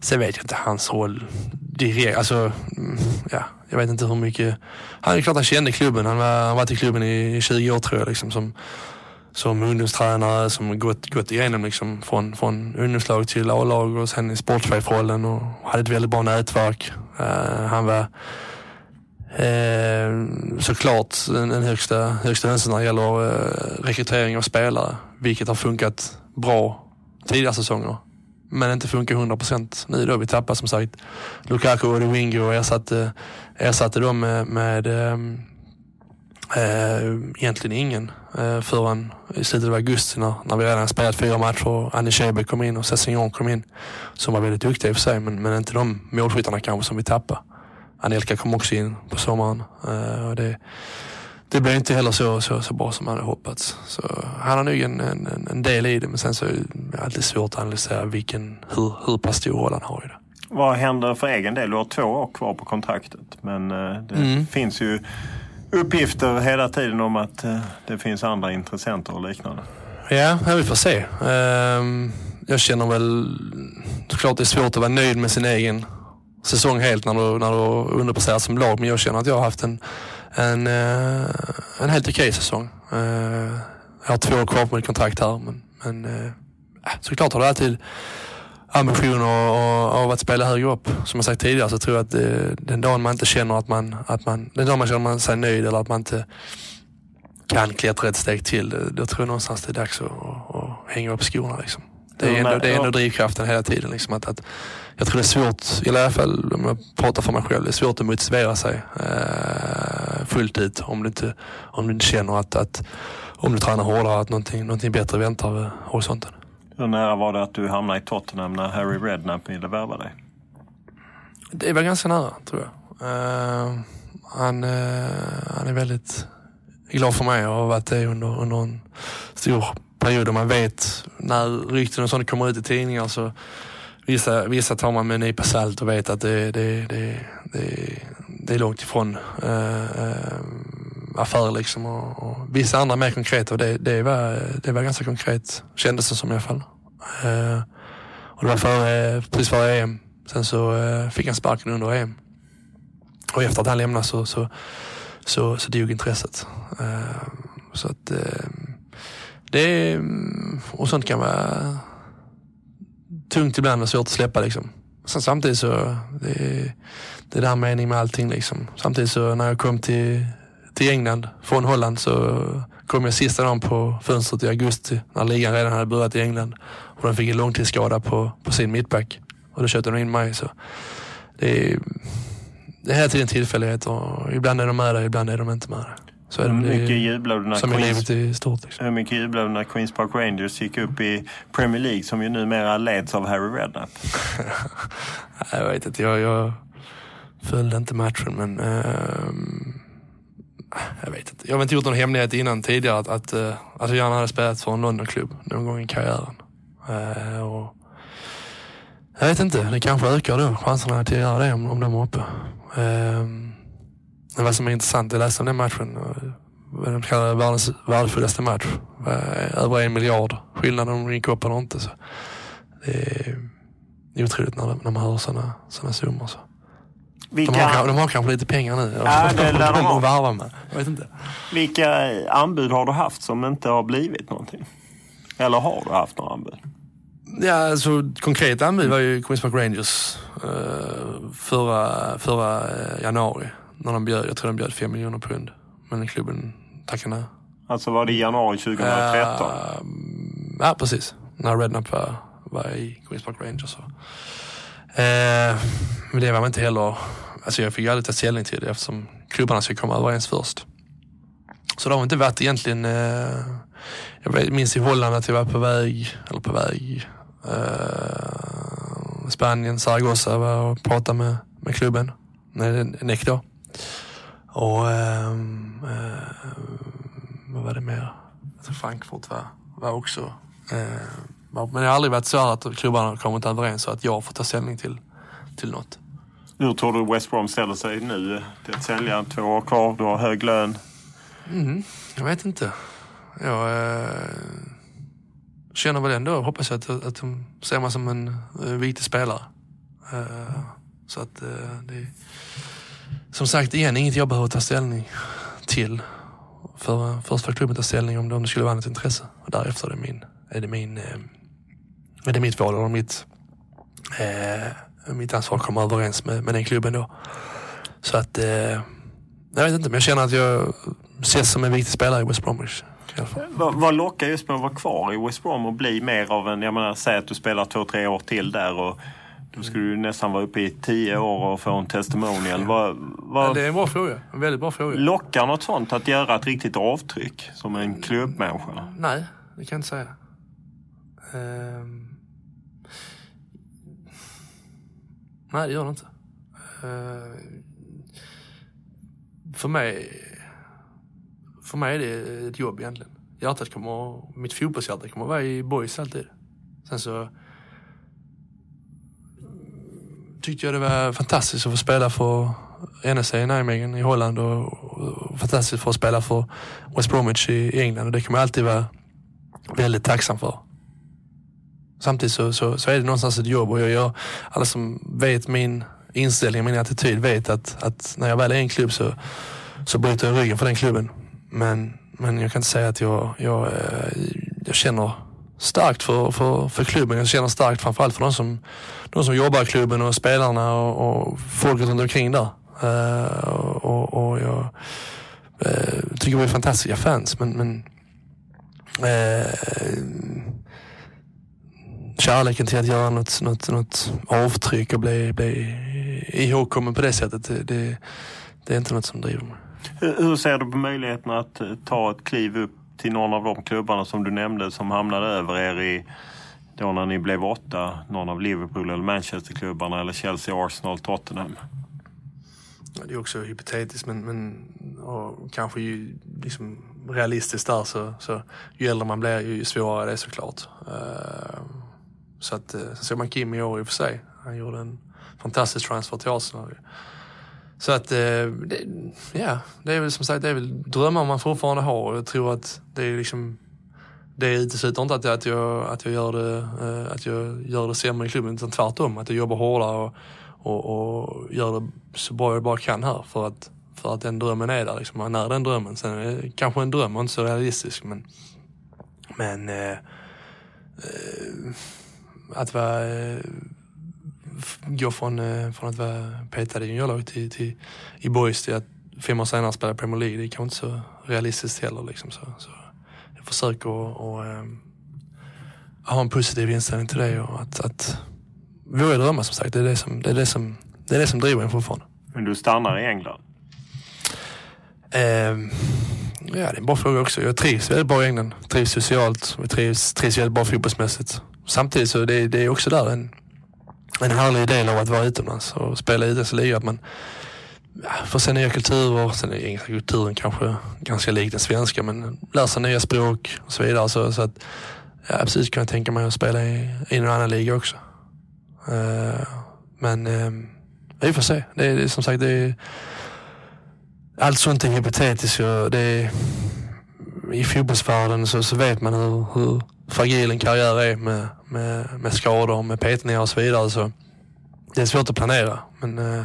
sen vet jag inte hans roll direkt. Alltså, mm, ja, jag vet inte hur mycket. Han är klart han kände klubben. Han var, han varit i klubben i 20 år tror jag. Liksom, som, som ungdomstränare som gått, gått igenom liksom från, från ungdomslag till A-lag och sen i sportchefrollen och hade ett väldigt bra nätverk. Uh, han var eh, såklart den, den högsta, högsta hönsen när det gäller eh, rekrytering av spelare. Vilket har funkat bra tidigare säsonger. Men inte funkar 100% nu då. Vi tappade som sagt Lukaku och Wingo och ersatte, ersatte dem med, med, um, Eh, egentligen ingen eh, förrän i slutet av augusti när, när vi redan spelat fyra matcher och Annie Shebe kom in och Sessignon kom in. Som var väldigt duktiga i och för sig men, men inte de målskyttarna kanske som vi tappade. Anelka kom också in på sommaren. Eh, och det, det blev inte heller så, så, så bra som man hade hoppats. Så han har nog en, en, en del i det men sen så är det alltid svårt att analysera vilken, hur, hur pass stor roll han har i det. Vad händer för egen del? Du har två år kvar på kontraktet men eh, det Mm. finns ju uppgifter hela tiden om att eh, det finns andra intressenter och liknande. Ja, vi får se. Ehm, jag känner väl såklart det är svårt att vara nöjd med sin egen säsong helt när du, när du underpresterar underpresterat som lag. Men jag känner att jag har haft en, en, eh, en helt okej säsong. Eh, jag har två år kvar på mitt kontrakt här. Men, men såklart har det alltid ambitioner och- av att spela högre upp. Som jag sagt tidigare så tror jag att det, den dagen man inte känner att man, att man, den dagen man känner man sig nöjd eller att man inte kan klättra ett steg till, då- då tror jag någonstans det är dags att, att, att hänga upp skorna. Liksom. Det, är ändå, det är ändå drivkraften hela tiden. Liksom, att, att, jag tror det är svårt, i alla fall om jag pratar för mig själv, det är svårt att motivera sig eh, fullt ut om du inte, om du inte känner att, att om du tränar hårdare att någonting, någonting bättre väntar vid horisonten. Hur nära var det att du hamnade i Tottenham när Harry Redknapp ville värva dig? Det var ganska nära, tror jag. Uh, han, uh, han är väldigt glad för mig och har varit det under, under en stor period. Och man vet när rykten och sånt kommer ut i tidningar så vissa, vissa tar man med en nypa salt och vet att det, det, det, det, det är långt ifrån uh, affär liksom. Och, och vissa andra mer konkreta och det, det, var, det var ganska konkret kändes det som i alla fall. Eh, och det var före, precis före EM. Sen så eh, fick han sparken under EM. Och efter att han lämnade så, så, så, så dog intresset. Eh, så att eh, det är, och sånt kan vara tungt ibland och svårt att släppa liksom. Sen samtidigt så, det, det är där mening med allting liksom. Samtidigt så när jag kom till, till England från Holland så kom jag sista dagen på fönstret i augusti när ligan redan hade börjat i England. Och de fick en långtidsskada på, på sin mittback. Och då köpte de in mig. Så det, är, det är hela tiden tillfälligheter. Ibland är de med där, ibland är de inte med där. Så är det, mycket jublade när som Queens, livet i stort. Liksom. hur mycket jublade när Queens Park Rangers gick upp i Premier League som ju numera leds av Harry Redknapp? (laughs) Jag vet inte, jag, jag följde inte matchen men ehm, jag vet inte. Jag har inte gjort någon hemlighet innan tidigare att, att, eh, att jag gärna hade spelat för en Londonklubb någon gång i karriären. Eh, och jag vet inte, det kanske ökar då chanserna till att göra det om, om de är uppe. Ehm, men vad som är intressant, jag läste om den matchen. de kallar världens värdefullaste match. Eh, över en miljard skillnad om de gick upp eller inte. Så det är, det är otroligt när, när man hör sådana såna summor. Så. De, har, Vilka, de har kanske lite pengar nu. Ja, det lär de ha. med. Jag vet inte. vilka anbud har du haft som inte har blivit någonting? Eller har du haft några anbud? Ja, alltså, konkret anbud var ju Queens Park Rangers eh, förra, förra eh, januari. När de bjöd, jag tror de bjöd 5 miljoner pund. Men klubben tackade nej. Alltså var det i januari 2013? Eh, ja, precis. När Redknapp var, var i Queens Park Rangers. Så. Eh, men det var man inte heller... Alltså jag fick ju aldrig ta ställning till det eftersom klubbarna ska komma överens först. Så det har inte varit egentligen... Eh, jag minns i Holland att jag var på väg, eller på väg, eh, Spanien, Zaragoza var och pratade med, med klubben. Nej, NEC då. Och ehm, eh, vad var det mer? Alltså Frankfurt var, var också. Eh, men det har aldrig varit så här att klubbarna har kommit överens så att jag får ta ställning till, till något. Hur tror du West Brom ställer sig nu till att sälja? Två år kvar, du har hög lön. Jag vet inte. Jag eh, känner väl ändå, hoppas jag, att, att de ser mig som en eh, viktig spelare. Eh, så att eh, det Som sagt, igen, inget jag behöver ta ställning till. För, först får klubben ta ställning om det, om det skulle vara något intresse. Och därefter är det min, är det min, är det mitt val och mitt, eh, mitt ansvar att komma överens med, med den klubben då. Så att, eh, jag vet inte, men jag känner att jag ses som en viktig spelare i West Bromwich. Vad lockar just med att vara kvar i West Brom och bli mer av en, jag menar säg att du spelar två, tre år till där och Då skulle du nästan vara uppe i tio år och få en testimonial. Vad, vad Ja, det är en bra fråga. En väldigt bra fråga. lockar något sånt att göra ett riktigt avtryck som en klubbmänniska? Nej, det kan jag inte säga. Ehm. Nej, det gör det inte. Eh, för mig för mig är det ett jobb egentligen. Hjärtat kommer, mitt fotbollshjärta kommer vara i boys alltid. Sen så tyckte jag det var fantastiskt att få spela för NSC i Nijmegen i Holland och, och fantastiskt att få spela för West Bromwich i, i England och det kommer jag alltid vara väldigt tacksam för. Samtidigt så, så, så är det någonstans ett jobb och jag gör, alla som vet min inställning, min attityd vet att, att när jag väl är i en klubb så, så bryter jag ryggen för den klubben. Men, men jag kan inte säga att jag, jag, eh, jag känner starkt för, för, för klubben. Jag känner starkt framförallt för de som, de som jobbar i klubben och spelarna och, och folket runt omkring där. Uh, och, och jag uh, tycker vi är fantastiska fans men, men uh, kärleken till att göra något, något, något avtryck och bli, bli ihågkommen på det sättet, det, det, det är inte något som driver mig. Hur, hur ser du på möjligheten att eh, ta ett kliv upp till någon av de klubbarna som du nämnde som hamnade över er i då när ni blev åtta, någon av Liverpool eller Manchesterklubbarna eller Chelsea, Arsenal, Tottenham? Det är också hypotetiskt men, men kanske ju liksom realistiskt där så, så ju äldre man blir ju svårare det är såklart. Uh, så att, eh, sen så man Kim i år i och för sig. Han gjorde en fantastisk transfer till Arsenal. Så att, eh, det, ja, det är väl som sagt det är väl drömmar man fortfarande har och jag tror att det är liksom det utesluter inte att jag, att jag, att jag, gör, det, eh, att jag gör det sämre i klubben utan tvärtom. Att jag jobbar hårdare och, och, och gör det så bra jag bara kan här för att, för att den drömmen är där. Liksom. Man är den drömmen. Sen är det kanske en dröm och inte så realistisk men, men eh, eh, att vara, eh, gå från, eh, från att vara petad i juniorlaget till, till, i boys till att fem år senare spela Premier League, det är kanske inte så realistiskt heller. Liksom. Så, så jag försöker att och, eh, ha en positiv inställning till det och att, att våga drömma som sagt. Det är det som, det är det som, det är det som driver en fortfarande. Men du stannar i England? Eh, ja, det är en bra fråga också. Jag trivs väldigt bra i England. Trivs socialt och trivs, trivs väldigt bra fotbollsmässigt. Samtidigt så det, det är också där en, en härlig del av att vara utomlands och spela i utländska ligor. Att man ja, får se nya kulturer. Sen är engelska kulturen kanske ganska lik den svenska men lär sig nya språk och så vidare. Så, så att, ja, absolut kan jag tänka mig att spela i, i någon annan liga också. Uh, men uh, vi får se. Det är, det är som sagt, det är, allt sånt är hypotetiskt. Det är, i fotbollsvärlden så, så vet man hur, hur fragil en karriär är med, med, med skador, med petningar och så vidare. Så det är svårt att planera. Men eh,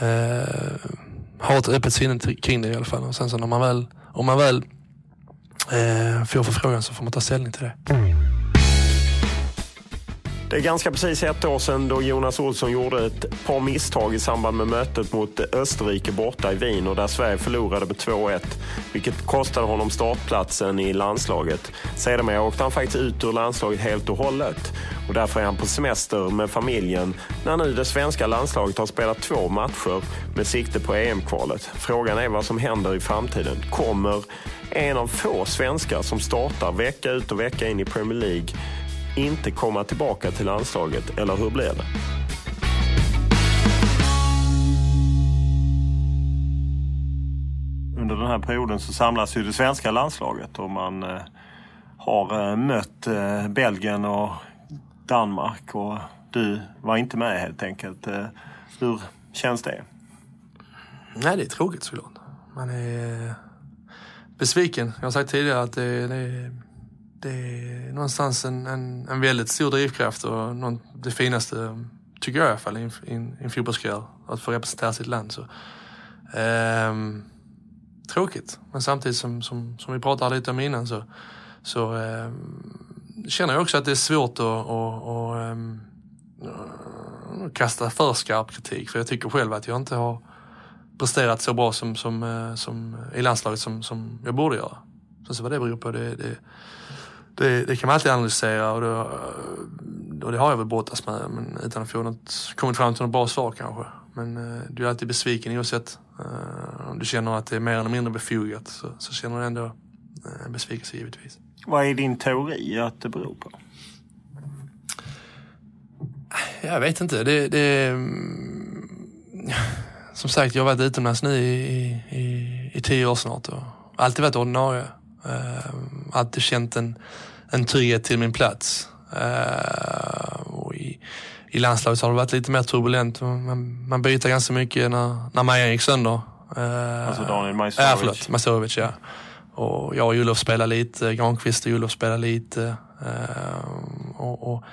eh, uh, ha ett öppet sinne kring det i alla fall. Och sen så när man väl, om man väl eh, får förfrågan så får man ta ställning till det. Det är ganska precis ett år sedan då Jonas Olsson gjorde ett par misstag i samband med mötet mot Österrike borta i Wien och där Sverige förlorade med 2-1, vilket kostade honom startplatsen i landslaget. Sedermera åkte han faktiskt ut ur landslaget helt och hållet och därför är han på semester med familjen när nu det svenska landslaget har spelat två matcher med sikte på EM-kvalet. Frågan är vad som händer i framtiden. Kommer en av få svenskar som startar vecka ut och vecka in i Premier League inte komma tillbaka till landslaget, eller hur blir det? Under den här perioden så samlas ju det svenska landslaget och man eh, har eh, mött eh, Belgien och Danmark och du var inte med helt enkelt. Hur känns det? Nej, det är tråkigt såklart. Man är besviken. Jag har sagt tidigare att det, det det är någonstans en, en, en väldigt stor drivkraft och någon, det finaste, tycker jag i alla fall, i en, en fotbollskarriär. Att få representera sitt land. Så, ehm, tråkigt, men samtidigt som, som, som vi pratade lite om innan så, så ehm, känner jag också att det är svårt att, att, att, ehm, att kasta för skarp kritik. För jag tycker själv att jag inte har presterat så bra som, som, eh, som, i landslaget som, som jag borde göra. Sen så vad det beror på, det, det det, det, kan man alltid analysera och då, och det har jag väl brottats med men utan att få något, kommit fram till något bra svar kanske. Men uh, du är alltid besviken oavsett uh, om du känner att det är mer eller mindre befogat så, så känner du ändå uh, besvikelse givetvis. Vad är din teori att det beror på? Jag vet inte. Det, det, mm, som sagt, jag har varit utomlands nu i, i, i tio år snart och alltid varit ordinarie. Uh, alltid känt en, en trygghet till min plats. Uh, och i, I landslaget har det varit lite mer turbulent. Man, man byter ganska mycket när, när Maja gick sönder. Uh, alltså Daniel Majstorovic? Ja, förlåt. Majstorovic, ja. Och jag och Julof spelade lite, Granqvist och Julof spelade lite. och, och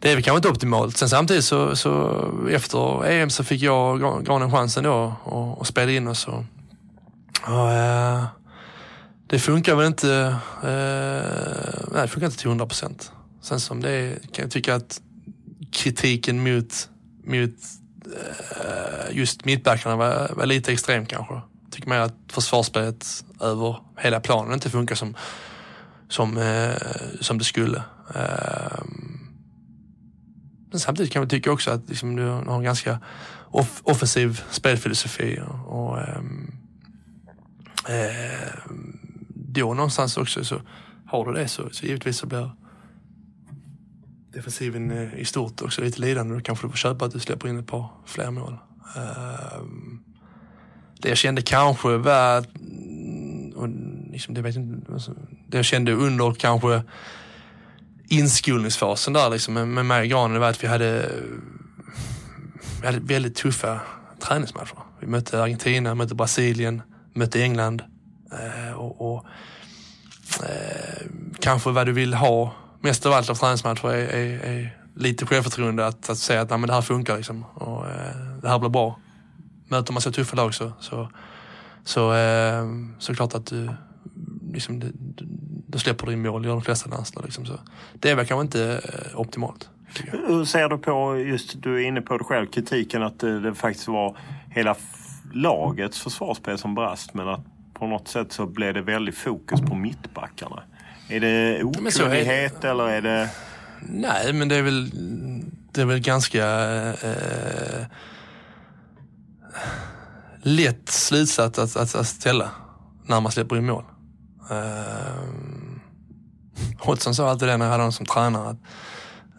det är väl kanske inte optimalt. Sen samtidigt så, så efter EM så fick jag Granen chansen då och, och spela in oss. Och, och, det funkar väl inte, eh, nej, det funkar inte till hundra procent. Sen som det är, kan jag tycka att kritiken mot, mot eh, just mittbackarna var, var lite extrem kanske. Jag tycker mer att försvarsspelet över hela planen inte funkar som, som, eh, som det skulle. Eh, men samtidigt kan man tycka också att liksom, du har en ganska off offensiv spelfilosofi. Och, och ehm, ehm, då någonstans också så har du det så, så givetvis så blir defensiven eh, i stort också lite lidande. Då kanske du får köpa att du släpper in ett par fler mål. Ehm, det jag kände kanske var, mm, och liksom, det, vet inte, alltså, det jag kände under kanske inskolningsfasen där liksom, med, med mig och Granen var att vi hade, vi hade väldigt tuffa träningsmatcher. Vi mötte Argentina, mötte Brasilien, mötte England. Eh, och, och eh, Kanske vad du vill ha mest av allt av träningsmatcher är, är, är lite självförtroende att, att säga att nej, men det här funkar liksom, och eh, det här blir bra. Möter man så tuffa lag så, så, så, eh, så klart att du, liksom, det, då släpper du in mål, gör de flesta landslag. Liksom, så. Det är väl kanske inte eh, optimalt. Hur ser du på, just du är inne på det själv, kritiken att det, det faktiskt var hela lagets försvarsspel som brast men att på något sätt så blev det väldigt fokus på mittbackarna. Är det okunnighet är... eller är det... Nej, men det är väl, det är väl ganska eh, lätt slutsats att, att, att ställa när man släpper in mål. Uh, Hodgson sa alltid det när jag hade honom som tränare. Att,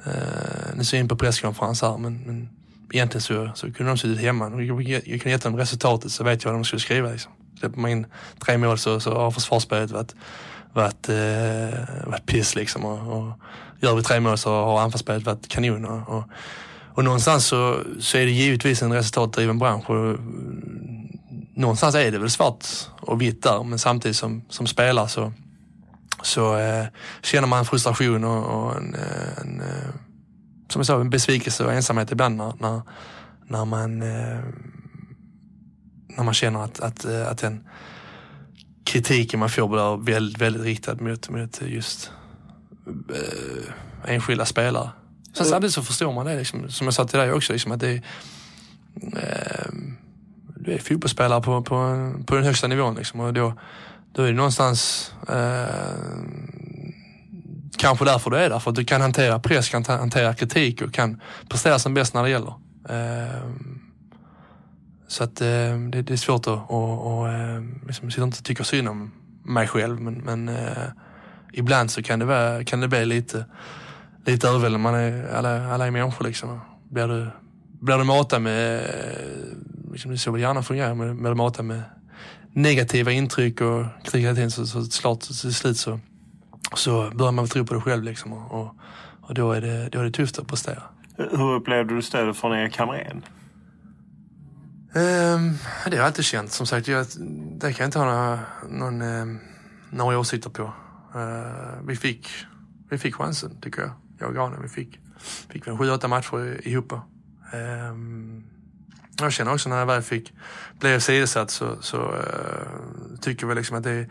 uh, nu ser jag in på presskonferens här men, men egentligen så, så kunde de suttit hemma. Jag, jag kunde gett dem resultatet så vet jag vad de skulle skriva. Liksom. Släpper man in tre mål så, så har försvarsspelet varit, varit, eh, varit piss liksom. Och, och gör vi tre mål så har anfallsspelet varit kanon. Och, och, och någonstans så, så är det givetvis en resultatdriven bransch. Och, mm, någonstans är det väl svart och vitt där men samtidigt som, som spelare så, så eh, känner man frustration och, och en, eh, en, eh, som jag sa, en besvikelse och ensamhet ibland när, när, när man eh, när man känner att, att, eh, att den kritiken man får blir väldigt, väldigt riktad mot, mot just eh, enskilda spelare. Sen samtidigt så förstår man det, liksom, som jag sa till dig också, liksom, att det är eh, du är fotbollsspelare på, på, på den högsta nivån. Liksom. Och då, då är det någonstans eh, kanske därför du är där. För att du kan hantera press, kan hantera kritik och kan prestera som bäst när det gäller. Så att eh, det, det, är svårt att, och, och, eh, liksom, jag sitter inte och tycker synd om mig själv men, men eh, ibland så kan det, vara, kan det bli lite, lite överväldigande. Man är, alla, alla är människor liksom. Blir du, blir du matad med eh, liksom, det är så väl hjärnan fungerar med, med att med negativa intryck och kritik hela tiden. Så, så klart, till slut så, så börjar man tro på det själv liksom, och, och, och då, är det, då är det tufft att prestera. Hur upplevde du stödet från Erik Hamrén? Um, det har jag alltid känt. Som sagt, jag, det kan jag inte ha några, någon, um, några åsikter på. Uh, vi, fick, vi fick chansen, tycker jag. Jag och Granen. Vi fick, fick väl sju, åtta matcher ihop. Um, jag känner också när jag väl fick bli åsidosatt så, så uh, tycker jag liksom att det,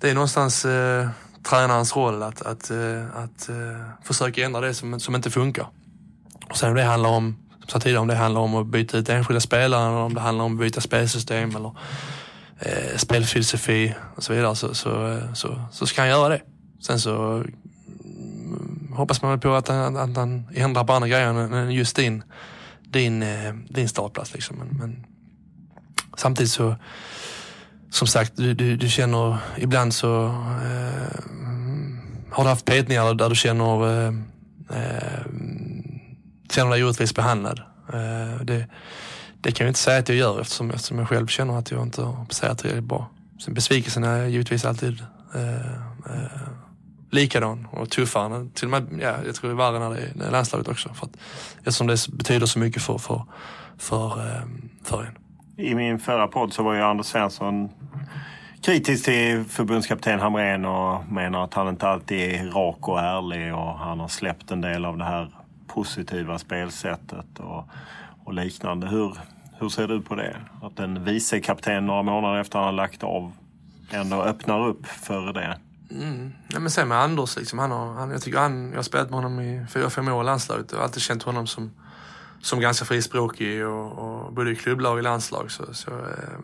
det är någonstans uh, tränarens roll att, att, uh, att uh, försöka ändra det som, som inte funkar. Och sen om det handlar om, sa tidigare, om det handlar om att byta ut enskilda spelare eller om det handlar om att byta spelsystem eller eh, spelfilosofi och så vidare så, så, eh, så, så ska han göra det. Sen så mm, hoppas man väl på att han, att han ändrar på andra grejer än just din, din, eh, din startplats. Liksom. Men, men samtidigt så, som sagt, du, du, du känner ibland så eh, mm, har du haft petningar där du känner, eh, eh känner dig orättvist behandlad. Eh, det, det kan jag inte säga att jag gör eftersom, eftersom jag själv känner att jag inte ser att det är bra. Sen besvikelsen är givetvis alltid eh, eh, likadan och tuffare. Till och med, ja, jag tror det är värre när det är landslaget också. För att, eftersom det betyder så mycket för, för, för, eh, för en. I min förra podd så var ju Anders Svensson kritisk till förbundskapten Hamrén och menar att han inte alltid är rak och ärlig och han har släppt en del av det här positiva spelsättet och, och liknande. Hur, hur ser du på det? Att en vicekapten några månader efter han har lagt av ändå öppnar upp för det? Mm. Ja, men sen med Anders, liksom, han har, han, jag, tycker han, jag har spelat med honom i fyra, fem år i landslaget och alltid känt honom som, som ganska frispråkig och, och både i klubblag och i landslag. Så, så eh,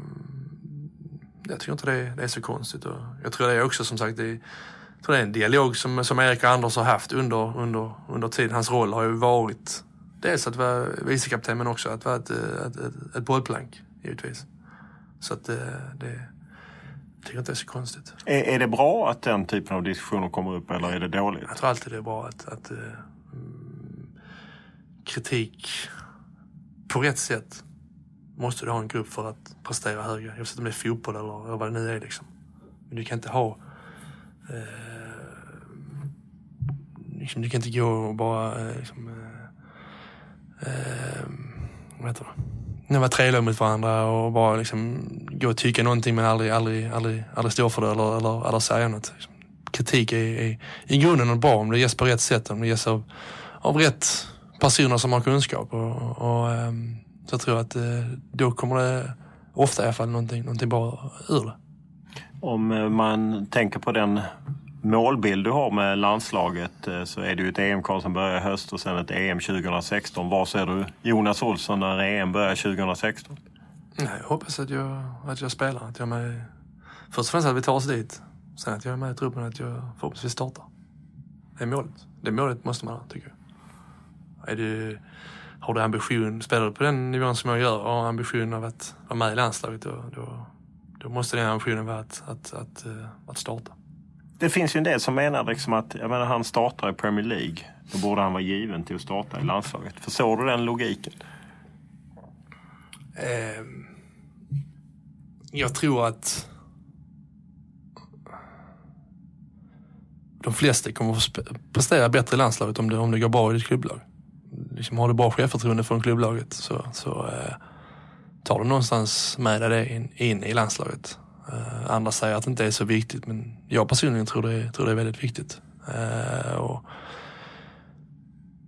jag tycker inte det, det, är så konstigt. Och jag tror det är också som sagt, det, tror det är en dialog som, som Erik och Anders har haft under, under, under tiden. Hans roll har ju varit dels att vara vicekapten men också att vara ett, ett, ett, ett bollplank givetvis. Så att det, det jag tycker inte det är så konstigt. Är, är det bra att den typen av diskussioner kommer upp eller är det dåligt? Jag tror alltid det är bra att, att mm, kritik på rätt sätt måste du ha en grupp för att prestera högre. Oavsett om det är fotboll eller vad det nu är. Liksom. Men du kan inte ha... Eh, liksom, du kan inte gå och bara... Eh, liksom, eh, eh vad heter det? Vara trevliga mot varandra och bara liksom gå och tycka någonting men aldrig, aldrig, aldrig, aldrig stå för det eller, eller, eller säga något. Liksom. Kritik är, är i grunden bra om det ges på rätt sätt, om det ges av, av rätt personer som har kunskap. Och, och um, så jag tror att uh, då kommer det ofta i alla fall någonting, någonting bra ur det. Om eh, man tänker på den målbild du har med landslaget eh, så är det ju ett EM-kval som börjar i höst och sen ett EM 2016. Var ser du Jonas Olsson när EM börjar 2016? Jag hoppas att jag, att jag spelar. Att jag med, först och främst att vi tar oss dit. Sen att jag är med i truppen att jag förhoppningsvis startar. Det är målet. Det målet måste man ha, tycker jag. Är du, har du ambition, spelar du på den nivån som jag gör och har ambition av att vara med i landslaget då, då, då måste den ambitionen vara att, att, att, eh, att starta. Det finns ju en del som menar liksom att jag menar, han startar i Premier League. Då borde han vara given till att starta i landslaget. Förstår du den logiken? Eh, jag tror att de flesta kommer att prestera bättre i landslaget om det, om det går bra i ditt klubblag. Liksom, har du bra självförtroende från klubblaget så, så eh, tar du någonstans med dig det in, in i landslaget. Uh, andra säger att det inte är så viktigt men jag personligen tror det, tror det är väldigt viktigt. Uh, och,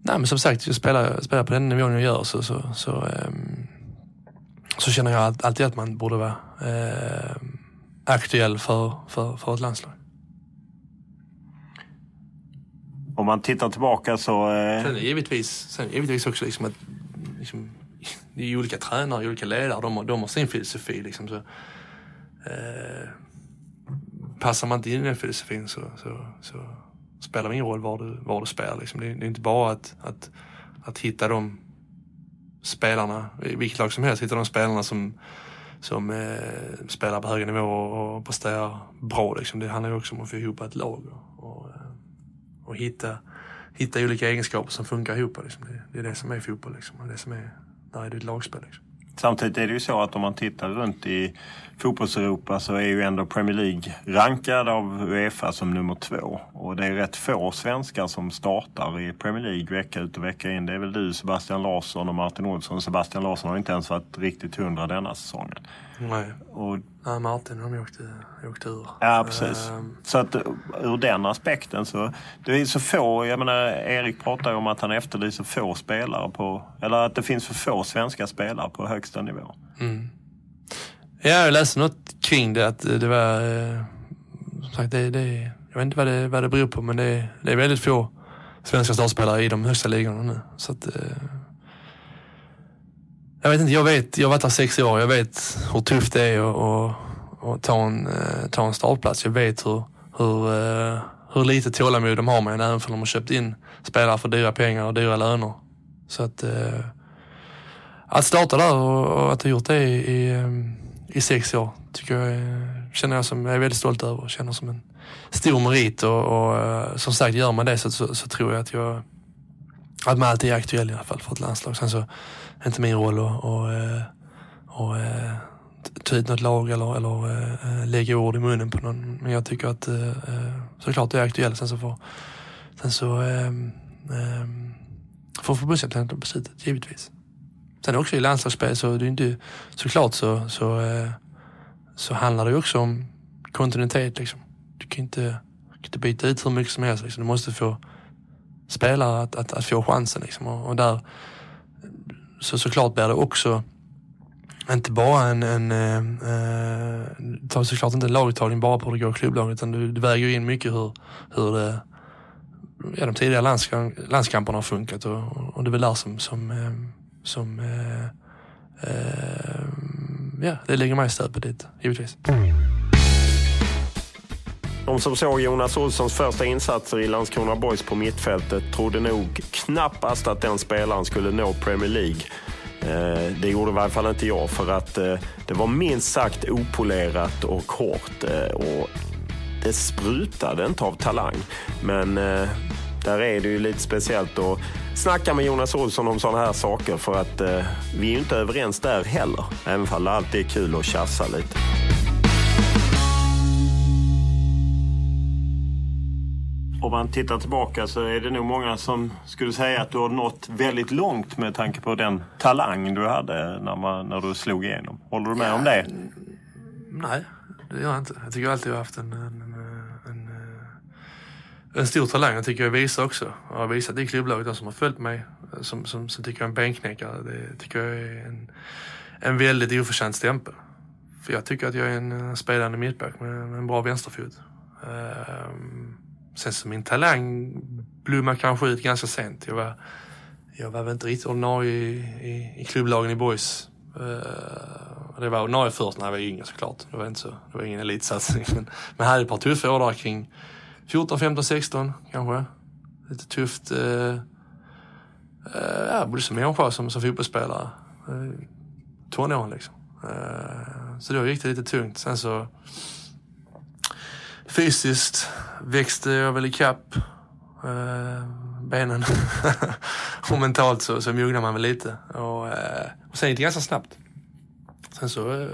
nej, men som sagt, jag spelar, spelar på den nivån jag gör så, så, så, um, så känner jag alltid att man borde vara uh, aktuell för, för, för ett landslag. Om man tittar tillbaka så... Eh... Sen givetvis, sen givetvis också liksom att liksom, (laughs) det är olika tränare, olika ledare, de har, de har sin filosofi. Liksom, så, Eh, passar man inte in i den filosofin så, så, så, spelar det ingen roll var du, var du spelar. Liksom. Det, det, är inte bara att, att, att hitta de spelarna, i vilket lag som helst, hitta de spelarna som, som eh, spelar på höga nivåer och presterar bra. Liksom. Det handlar ju också om att få ihop ett lag och, och, eh, och hitta, hitta olika egenskaper som funkar ihop. Liksom. Det, det, är det som är fotboll. Liksom. Det, är det som är, där är ditt ett lagspel. Liksom. Samtidigt är det ju så att om man tittar runt i fotbollseuropa så är ju ändå Premier League rankad av Uefa som nummer två. Och det är rätt få svenskar som startar i Premier League vecka ut och vecka in. Det är väl du, Sebastian Larsson och Martin Olsson. Sebastian Larsson har inte ens varit riktigt hundra denna säsongen. Nej. Och, ja, Martin har åkt, åkt ur. Ja, precis. Um... Så att ur den aspekten så... Det är så få, jag menar Erik pratar ju om att han efterlyser få spelare på... Eller att det finns för få svenska spelare på högsta nivå. Mm. Ja, jag läste något kring det att det var... Eh, som sagt, det, det, jag vet inte vad det, vad det beror på men det, det är väldigt få svenska startspelare i de högsta ligorna nu. Så att, eh, jag vet inte, jag vet, jag har varit här sex år. Jag vet hur tufft det är att, att, att ta, en, eh, ta en startplats. Jag vet hur, hur, eh, hur lite tålamod de har med en även för de har köpt in spelare för dyra pengar och dyra löner. Så att, eh, att starta där och, och att ha gjort det i, i, i sex år tycker jag, känner jag som jag är väldigt stolt över och känner som en stor merit och, och som sagt gör man det så, så, så, tror jag att jag att man alltid är aktuell i alla fall för ett landslag. Sen så inte min roll att och, och, och, ta ut något lag eller, eller äh, lägga ord i munnen på någon. Men jag tycker att äh, såklart det är aktuellt. Sen så får, sen så, äh, äh, får förbundskaptenen beslutet, givetvis. Sen också i landslagsspel så det är inte, såklart så, så, äh, så handlar det också om kontinuitet. Liksom. Du kan inte, kan inte byta ut hur mycket som helst. Liksom. Du måste få spelare att, att, att få chansen. Liksom. Och, och där, så såklart blir det också inte bara en, en eh, eh tar såklart inte en laguttagning bara på hur det går i klubblaget utan du, du väger in mycket hur, hur det, ja, de tidigare landskamp, landskamperna har funkat och, och det är väl där som, som, äh, som eh, eh, ja, det ligger mig i stöpet lite, givetvis. De som såg Jonas Olssons första insatser i Landskrona Boys på mittfältet trodde nog knappast att den spelaren skulle nå Premier League. Eh, det gjorde i varje fall inte jag för att eh, det var minst sagt opolerat och hårt. Eh, och det sprutade inte av talang. Men där är det ju lite speciellt att snacka med Jonas Olsson om sådana här saker för att vi är ju inte överens där heller. Även om det alltid är kul att tjafsa lite. Om man tittar tillbaka så är det nog många som skulle säga att du har nått väldigt långt med tanke på den talang du hade när, man, när du slog igenom. Håller du med ja, om det? Nej, det gör jag inte. Jag tycker alltid jag har haft en, en, en, eh, en stor talang. Jag tycker jag visar också. Jag har visat i klubblaget, de som har följt mig, som, som, som tycker jag är en bänknäckare. Det tycker jag är en, en väldigt oförtjänt stämpel. För jag tycker att jag är en spelande mittback med, med en bra vänsterfot. Um, Sen så min talang blommade kanske ut ganska sent. Jag var, jag var väl inte riktigt ordinarie i, i, i klubblagen i boys. Uh, det var ordinarie först när jag var yngre såklart. Det var, inte så, det var ingen elitsatsning. Men, men jag hade ett par tuffa år där kring 14, 15, 16 kanske. Lite tufft. Uh, uh, ja, både som människa som, som fotbollsspelare. Uh, tonåren liksom. Uh, så då gick det lite tungt. Sen så fysiskt växte jag väl ikapp eh, benen. (laughs) och mentalt så, så mognade man väl lite. Och, eh, och sen gick det ganska snabbt. Sen så eh,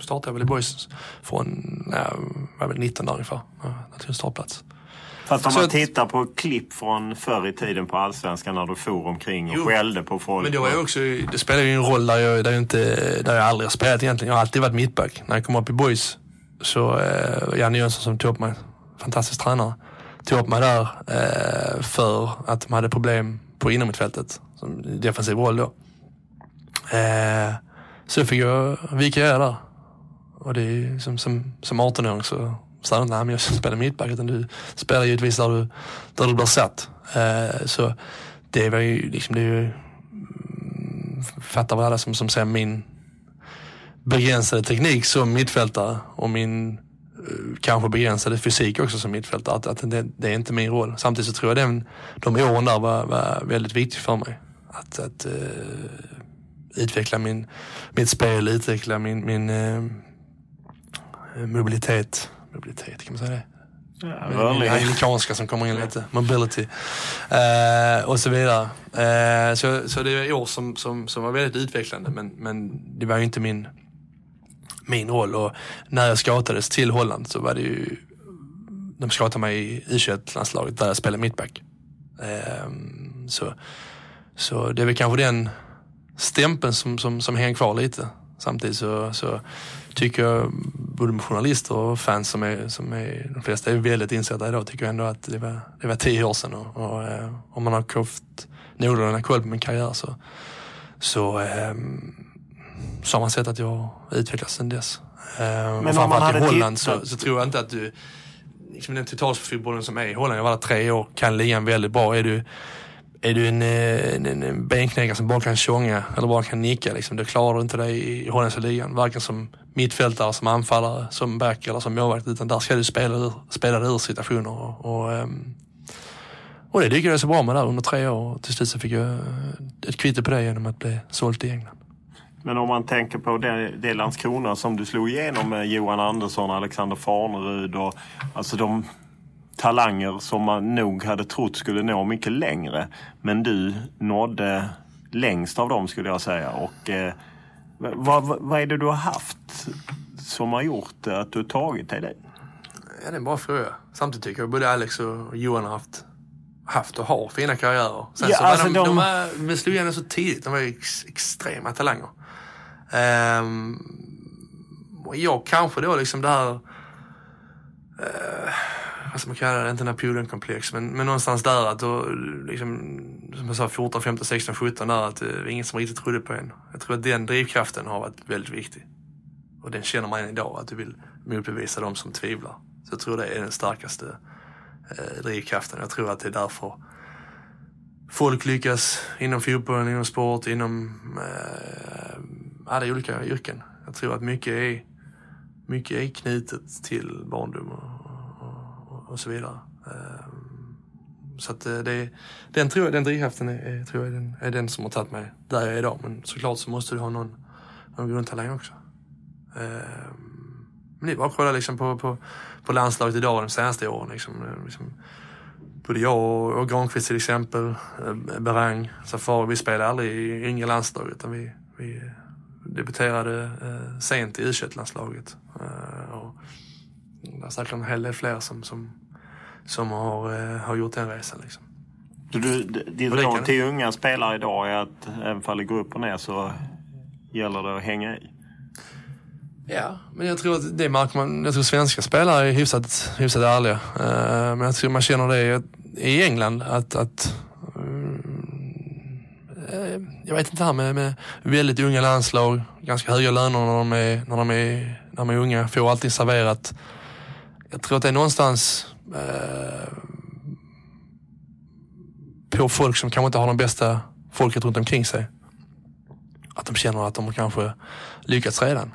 startade jag väl i boys från, ja, var väl 19 dagar ungefär. Ja, till startplats. Fast om man tittar på klipp från förr i tiden på Allsvenskan när du for omkring och jo, skällde på folk. Men det, var ju också, det spelar ju en roll där jag, där jag, inte, där jag aldrig har spelat egentligen. Jag har alltid varit mittback. När jag kom upp i boys så eh, Janne Jönsson som tog upp mig, fantastisk tränare, tog upp mig där eh, för att de hade problem på innermittfältet, som defensiv roll då. Eh, så fick jag vika jag där. Och det är som, som, som 18-åring så sa jag inte, nej men jag spelar mittback utan du spelar givetvis där du, där du blir satt. Eh, så det var ju liksom, det är ju, mm, fattar väl alla som, som ser min begränsade teknik som mittfältare och min eh, kanske begränsade fysik också som mittfältare. Att, att det, det, är inte min roll. Samtidigt så tror jag den, de åren där var, var väldigt viktigt för mig. Att, att uh, utveckla min, mitt spel, utveckla min, min uh, mobilitet. Mobilitet, kan man säga det? Ja, det amerikanska som kommer in lite. Mobility. Uh, och så vidare. Så, så det är år som, som, som var väldigt utvecklande men, men det var ju inte min, min roll. Och när jag scoutades till Holland så var det ju, de scoutade mig i U21-landslaget där jag spelade mittback. Um, så, så det är väl kanske den stämpeln som, som, som hänger kvar lite. Samtidigt så, så tycker jag, både med journalister och fans som är, som är de flesta är väldigt insatta idag, tycker jag ändå att det var, det var tio år sedan och, och eh, om man har haft någorlunda koll på min karriär så, så um, så har man sett att jag har utvecklats sedan dess. Eh, Men man hade i Holland så, så, tror jag inte att du, liksom den totalfotbollen som är i Holland, jag var där tre år, kan ligan väldigt bra. Är du är du en, eh, en, en benknäckare som bara kan tjonga eller bara kan nicka, liksom, då klarar du inte det i holländska ligan. Varken som mittfältare, som anfallare, som back eller som målvakt. Utan där ska du spela, spela dig ur situationer. Och, och, ehm, och det lyckades jag så bra med där under tre år. Till slut så fick jag ett kvitto på det genom att bli såld till England. Men om man tänker på det, det Landskrona som du slog igenom med Johan Andersson, Alexander Farnerud och alltså de talanger som man nog hade trott skulle nå mycket längre. Men du nådde längst av dem skulle jag säga. Och, eh, vad, vad är det du har haft som har gjort att du har tagit dig dit? Ja, det är en bra fråga. Samtidigt tycker jag både Alex och Johan har haft, haft och har fina karriärer. Sen Ja, så alltså de, de- de, de slog igenom så tidigt. De var ju ex, extrema talanger. Um, och jag kanske då liksom det här eh, vad ska man kalla det, inte Napoleon-komplex, men, men någonstans där att då, liksom, som jag sa, 14, 15, 16, 17 där, att eh, det var ingen som riktigt trodde på en. Jag tror att den drivkraften har varit väldigt viktig. Och den känner man än idag, att du vill motbevisa de som tvivlar. Så jag tror det är den starkaste eh, drivkraften. Jag tror att det är därför folk lyckas inom fotbollen, inom sport, inom eh, alla olika yrken. Jag tror att mycket är, mycket är knutet till barndom och, och, och så vidare. Ehm, så att eh, det, den, tror jag, den drivkraften är, tror jag är, den, är den som har tagit mig där jag är idag. Men såklart så måste du ha någon, någon grundtalang också. Ehm, men det är bara att kolla liksom på, på, på landslaget idag de senaste åren. Liksom, eh, liksom, både jag och, och Granqvist till exempel, eh, Berang, Safari, vi spelade aldrig i yngre landslag utan vi, vi debuterade eh, sent i u landslaget eh, och Det är säkert en hel del fler som, som, som har, eh, har gjort den resan. Liksom. Du, ditt råd till unga spelare idag är att även om det går upp och ner så gäller det att hänga i? Ja, men jag tror att det märker man. Jag tror svenska spelare är hyfsat, hyfsat ärliga. Men jag tror man känner det i England att, att eh, jag vet inte det här med, med väldigt unga landslag, ganska höga löner när de är, när de är, när de är unga, får allting serverat. Jag tror att det är någonstans eh, på folk som kanske inte har de bästa folket runt omkring sig. Att de känner att de har kanske lyckats redan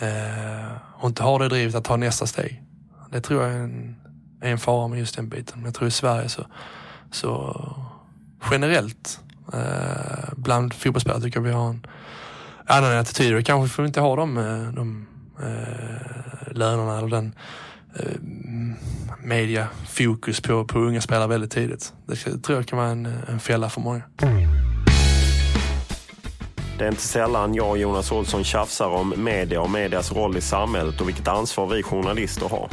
eh, och inte har det drivet att ta nästa steg. Det tror jag är en, är en fara med just den biten. Men jag tror i Sverige så, så generellt eh, bland fotbollsspelare tycker jag vi har en annan attityd. Och kanske får vi inte ha de, eh, de eh, lönerna eller den eh, mediafokus på, på unga spelare väldigt tidigt. Det tror jag kan vara en, en fälla för många. Det är inte sällan jag och Jonas Olsson tjafsar om media och medias roll i samhället och vilket ansvar vi journalister har.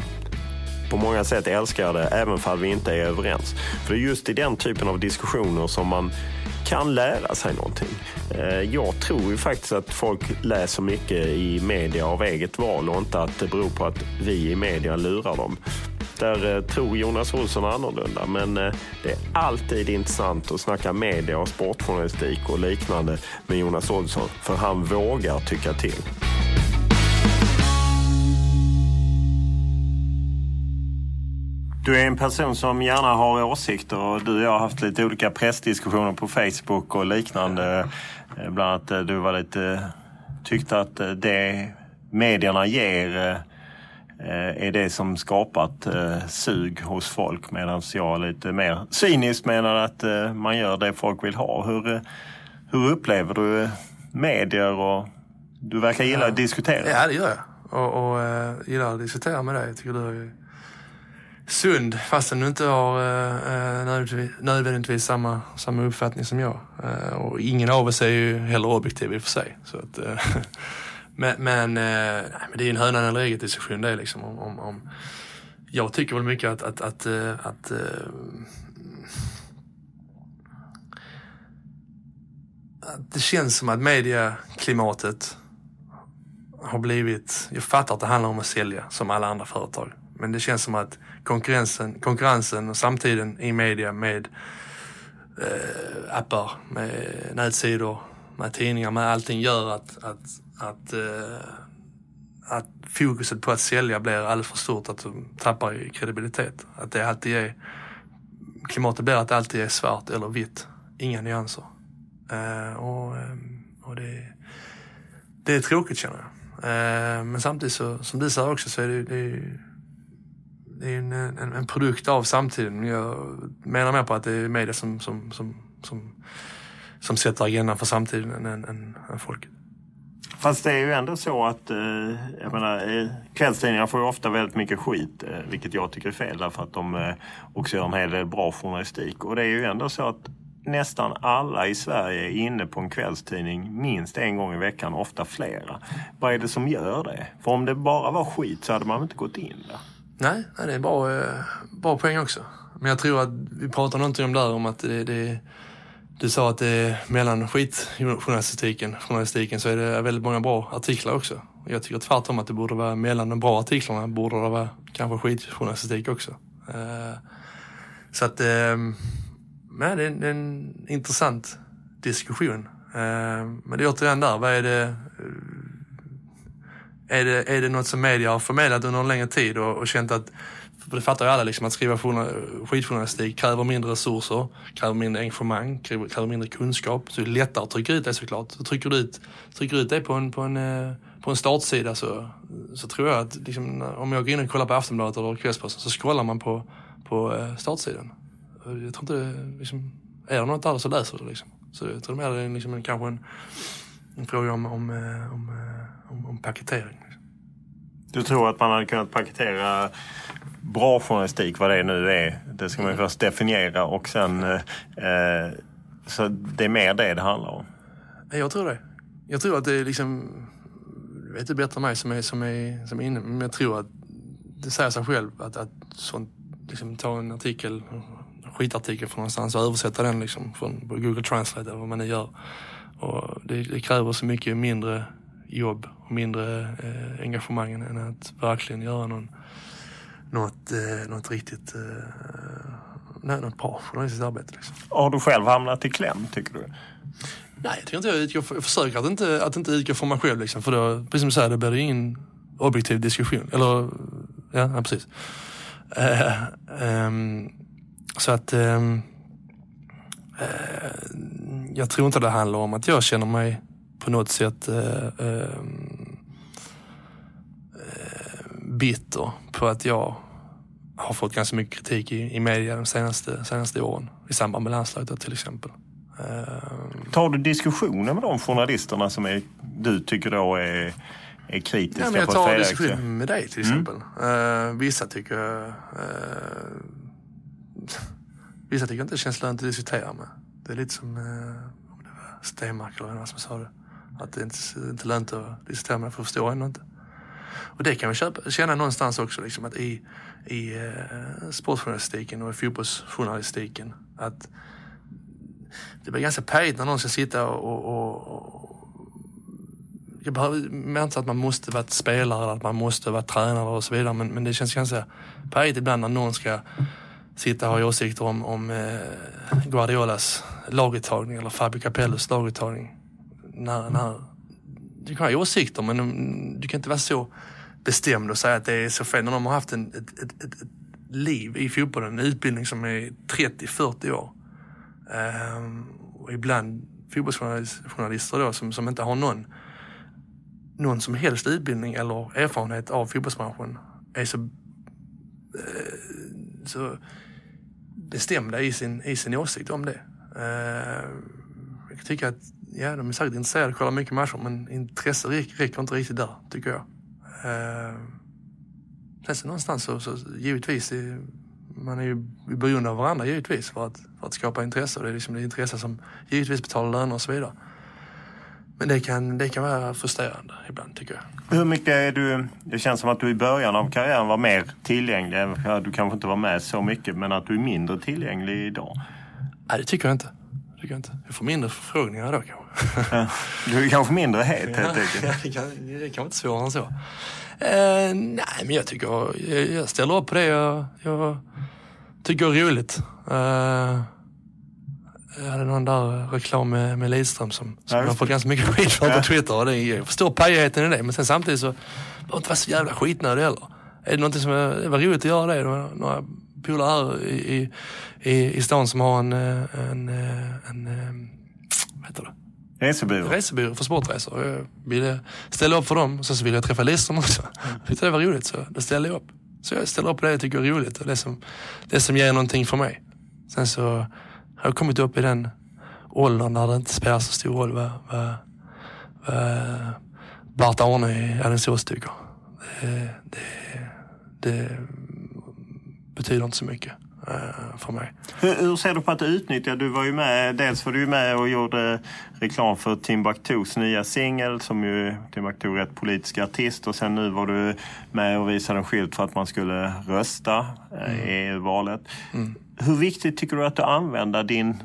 På många sätt älskar jag det, även fall vi inte är överens. För det är just i den typen av diskussioner som man kan lära sig någonting. Eh, jag tror ju faktiskt att folk läser mycket i media av eget val och inte att det beror på att vi i media lurar dem. Där eh, tror Jonas Olsson annorlunda, men eh, det är alltid intressant att snacka media och sportjournalistik och liknande med Jonas Olsson, för han vågar tycka till. Du är en person som gärna har åsikter och du och jag har haft lite olika pressdiskussioner på Facebook och liknande. Eh, Bland annat eh, du var lite, tyckte att eh, det medierna ger eh, är det som skapat eh, sug hos folk medan jag lite mer cyniskt menar att eh, man gör det folk vill ha. Hur, eh, hur upplever du eh, medier och du verkar gilla att diskutera? Ja, det gör jag. Och, och gillar att diskutera med dig. Jag tycker du sund fastän du inte har eh, eh nödvändigtvis, samma, samma uppfattning som jag. Eh, och ingen av oss är ju heller objektiv i och för sig. Så att, eh, (laughs) men, men, eh, nej, men det är ju en hönan eller ägget diskussion det liksom. Om, om, om, jag tycker väl mycket att, att, att, eh, att att det känns som att mediaklimatet har blivit, jag fattar att det handlar om att sälja som alla andra företag. Men det känns som att konkurrensen, konkurrensen och samtiden i media med eh, appar, med nätsidor, med tidningar, med allting gör att, att, att, eh, att fokuset på att sälja blir alldeles för stort, att de tappar i kredibilitet. Att det alltid är, klimatet blir att det alltid är svart eller vitt. inga nyanser. Eh, och eh, och det, det är tråkigt känner jag. Eh, men samtidigt så, som du säger också, så är det, det, det är en, en, en, produkt av samtiden. Jag menar mer på att det är media som, som, som, som, som sätter agendan för samtiden än, än, än folket. Fast det är ju ändå så att eh, jag menar, eh, kvällstidningar får ju ofta väldigt mycket skit, eh, vilket jag tycker är fel därför att de eh, också gör en hel del bra journalistik. Och det är ju ändå så att nästan alla i Sverige är inne på en kvällstidning minst en gång i veckan, ofta flera. Vad är det som gör det? För om det bara var skit så hade man inte gått in där. Nej, det är bra, eh, bra poäng också. Men jag tror att vi pratade någonting om där om att det, det du sa att det är mellan skitjournalistiken journalistiken så är det väldigt många bra artiklar också. Jag tycker tvärtom att det borde vara mellan de bra artiklarna borde det vara kanske skitjournalistik också. Eh, så att ehm, det är en, intressant diskussion. Eh, men det är återigen där, vad är det? Är det, är det något som media har förmedlat under en längre tid och, och känt att, för det fattar ju alla liksom, att skriva skitjournalistik kräver mindre resurser, kräver mindre engagemang, kräver, kräver mindre kunskap. Så det är lättare att trycka ut det såklart. Så trycker du ut, trycker ut det på en, på en, eh, på en startsida så, så tror jag att liksom, om jag går in och kollar på Aftonbladet eller Kvällsposten så scrollar man på, på eh, startsidan. Jag tror inte det, liksom, är det något där så läser du det liksom. Så jag tror mer det är liksom kanske en, en fråga om, om, eh, om, om, om paketering. Liksom. Du tror att man hade kunnat paketera bra journalistik, vad det nu är. Det ska man ju först definiera och sen... Eh, eh, så det är mer det det handlar om? Jag tror det. Jag tror att det är liksom... Du vet du bättre än mig som är, som är, som är inne, men jag tror att det säger sig själv att, att sånt, liksom, ta en artikel skitartikel från någonstans och översätta den liksom från Google Translate eller vad man nu gör. Och det, det kräver så mycket mindre jobb och mindre eh, engagemang än att verkligen göra någon, något, eh, något riktigt eh, nej, något bra journalistiskt arbete. Liksom. Har du själv hamnat i kläm tycker du? Nej, jag tycker inte jag utgår, jag försöker att inte, att inte utgå från mig själv liksom, för då, precis som du säger, det blir ingen objektiv diskussion. Eller, ja, ja precis. Uh, um, så att eh, eh, jag tror inte det handlar om att jag känner mig på något sätt eh, ehm, eh, bitter på att jag har fått ganska mycket kritik i, i media de senaste, senaste åren i samband med landslaget till exempel. Ehm. Tar du diskussioner med de journalisterna som är, du tycker då är, är kritiska ja, men jag tar diskussion med dig till mm. exempel. Mm. Uh, vissa tycker uh, Vissa tycker inte det känns lönt att diskutera med. Det är lite som, var Stenmark eller vem som sa det. Att det inte är inte lönt att diskutera med, för jag förstår ändå inte. Och det kan man köpa, känna någonstans också, liksom, att i, i eh, sportjournalistiken och i fotbollsjournalistiken, att det blir ganska pajigt när någon ska sitta och, och, och jag behöver, menar inte att man måste vara spelare eller att man måste vara tränare och så vidare, men, men det känns ganska pajigt ibland när någon ska sitta och ha åsikter om, om eh, Guardiolas laguttagning eller Fabio Capellos laguttagning. När, när, du kan ha åsikter men du kan inte vara så bestämd och säga att det är så fel. När de har haft en, ett, ett, ett, ett liv i fotbollen, en utbildning som är 30-40 år. Um, och ibland fotbollsjournalister då som, som inte har någon, någon som helst utbildning eller erfarenhet av fotbollsbranschen är så, uh, så bestämda i sin, i sin åsikt om det. Uh, jag tycker att ja, de är säkert intresserade och kollar mycket matcher men intresse räcker inte riktigt där, tycker jag. Uh, sen så någonstans så, så givetvis, är, man är ju beroende av varandra givetvis för att, för att skapa intresse och det är liksom det intresse som givetvis betalar löner och så vidare. Men det kan, det kan vara frustrerande ibland tycker jag. Hur mycket är du, det känns som att du i början av karriären var mer tillgänglig. Du kanske inte var med så mycket men att du är mindre tillgänglig idag? Nej det tycker jag inte. Det jag, inte. jag får mindre förfrågningar då kanske. du är kanske mindre het helt enkelt? Ja, det, kan, det kanske inte svårare än så. Uh, nej men jag tycker, jag, jag ställer upp på det jag, jag tycker är roligt. Uh, jag hade någon där reklam med, med Lidström som, som ja, jag har fått ganska mycket skit för på Twitter. Och det, jag förstår pajigheten i det, men sen samtidigt så behöver inte vara så jävla skitnödig heller. Är det någonting som är, det var roligt att göra det, några polare här i, i, i stan som har en, eh, en, eh, en, en vad heter det? Resebyrå? Resebyrå för sportresor. Jag ville ställa upp för dem sen så ville jag träffa Lidström också. Jag tyckte det var roligt så då ställde jag upp. Så jag ställer upp på det jag tycker är roligt och det som, det som ger någonting för mig. Sen så har jag kommit upp i den åldern när det inte spelar så stor roll vad, vad, vad Bart Arne i Alingsås tycker. Det, det, det betyder inte så mycket eh, för mig. Hur, hur, ser du på att utnyttja? Du var ju med, dels var du med och gjorde reklam för Timbuktus nya singel som ju Timbuktu är rätt politisk artist och sen nu var du med och visade en skylt för att man skulle rösta eh, mm. i EU-valet. Mm. Hur viktigt tycker du att du använder din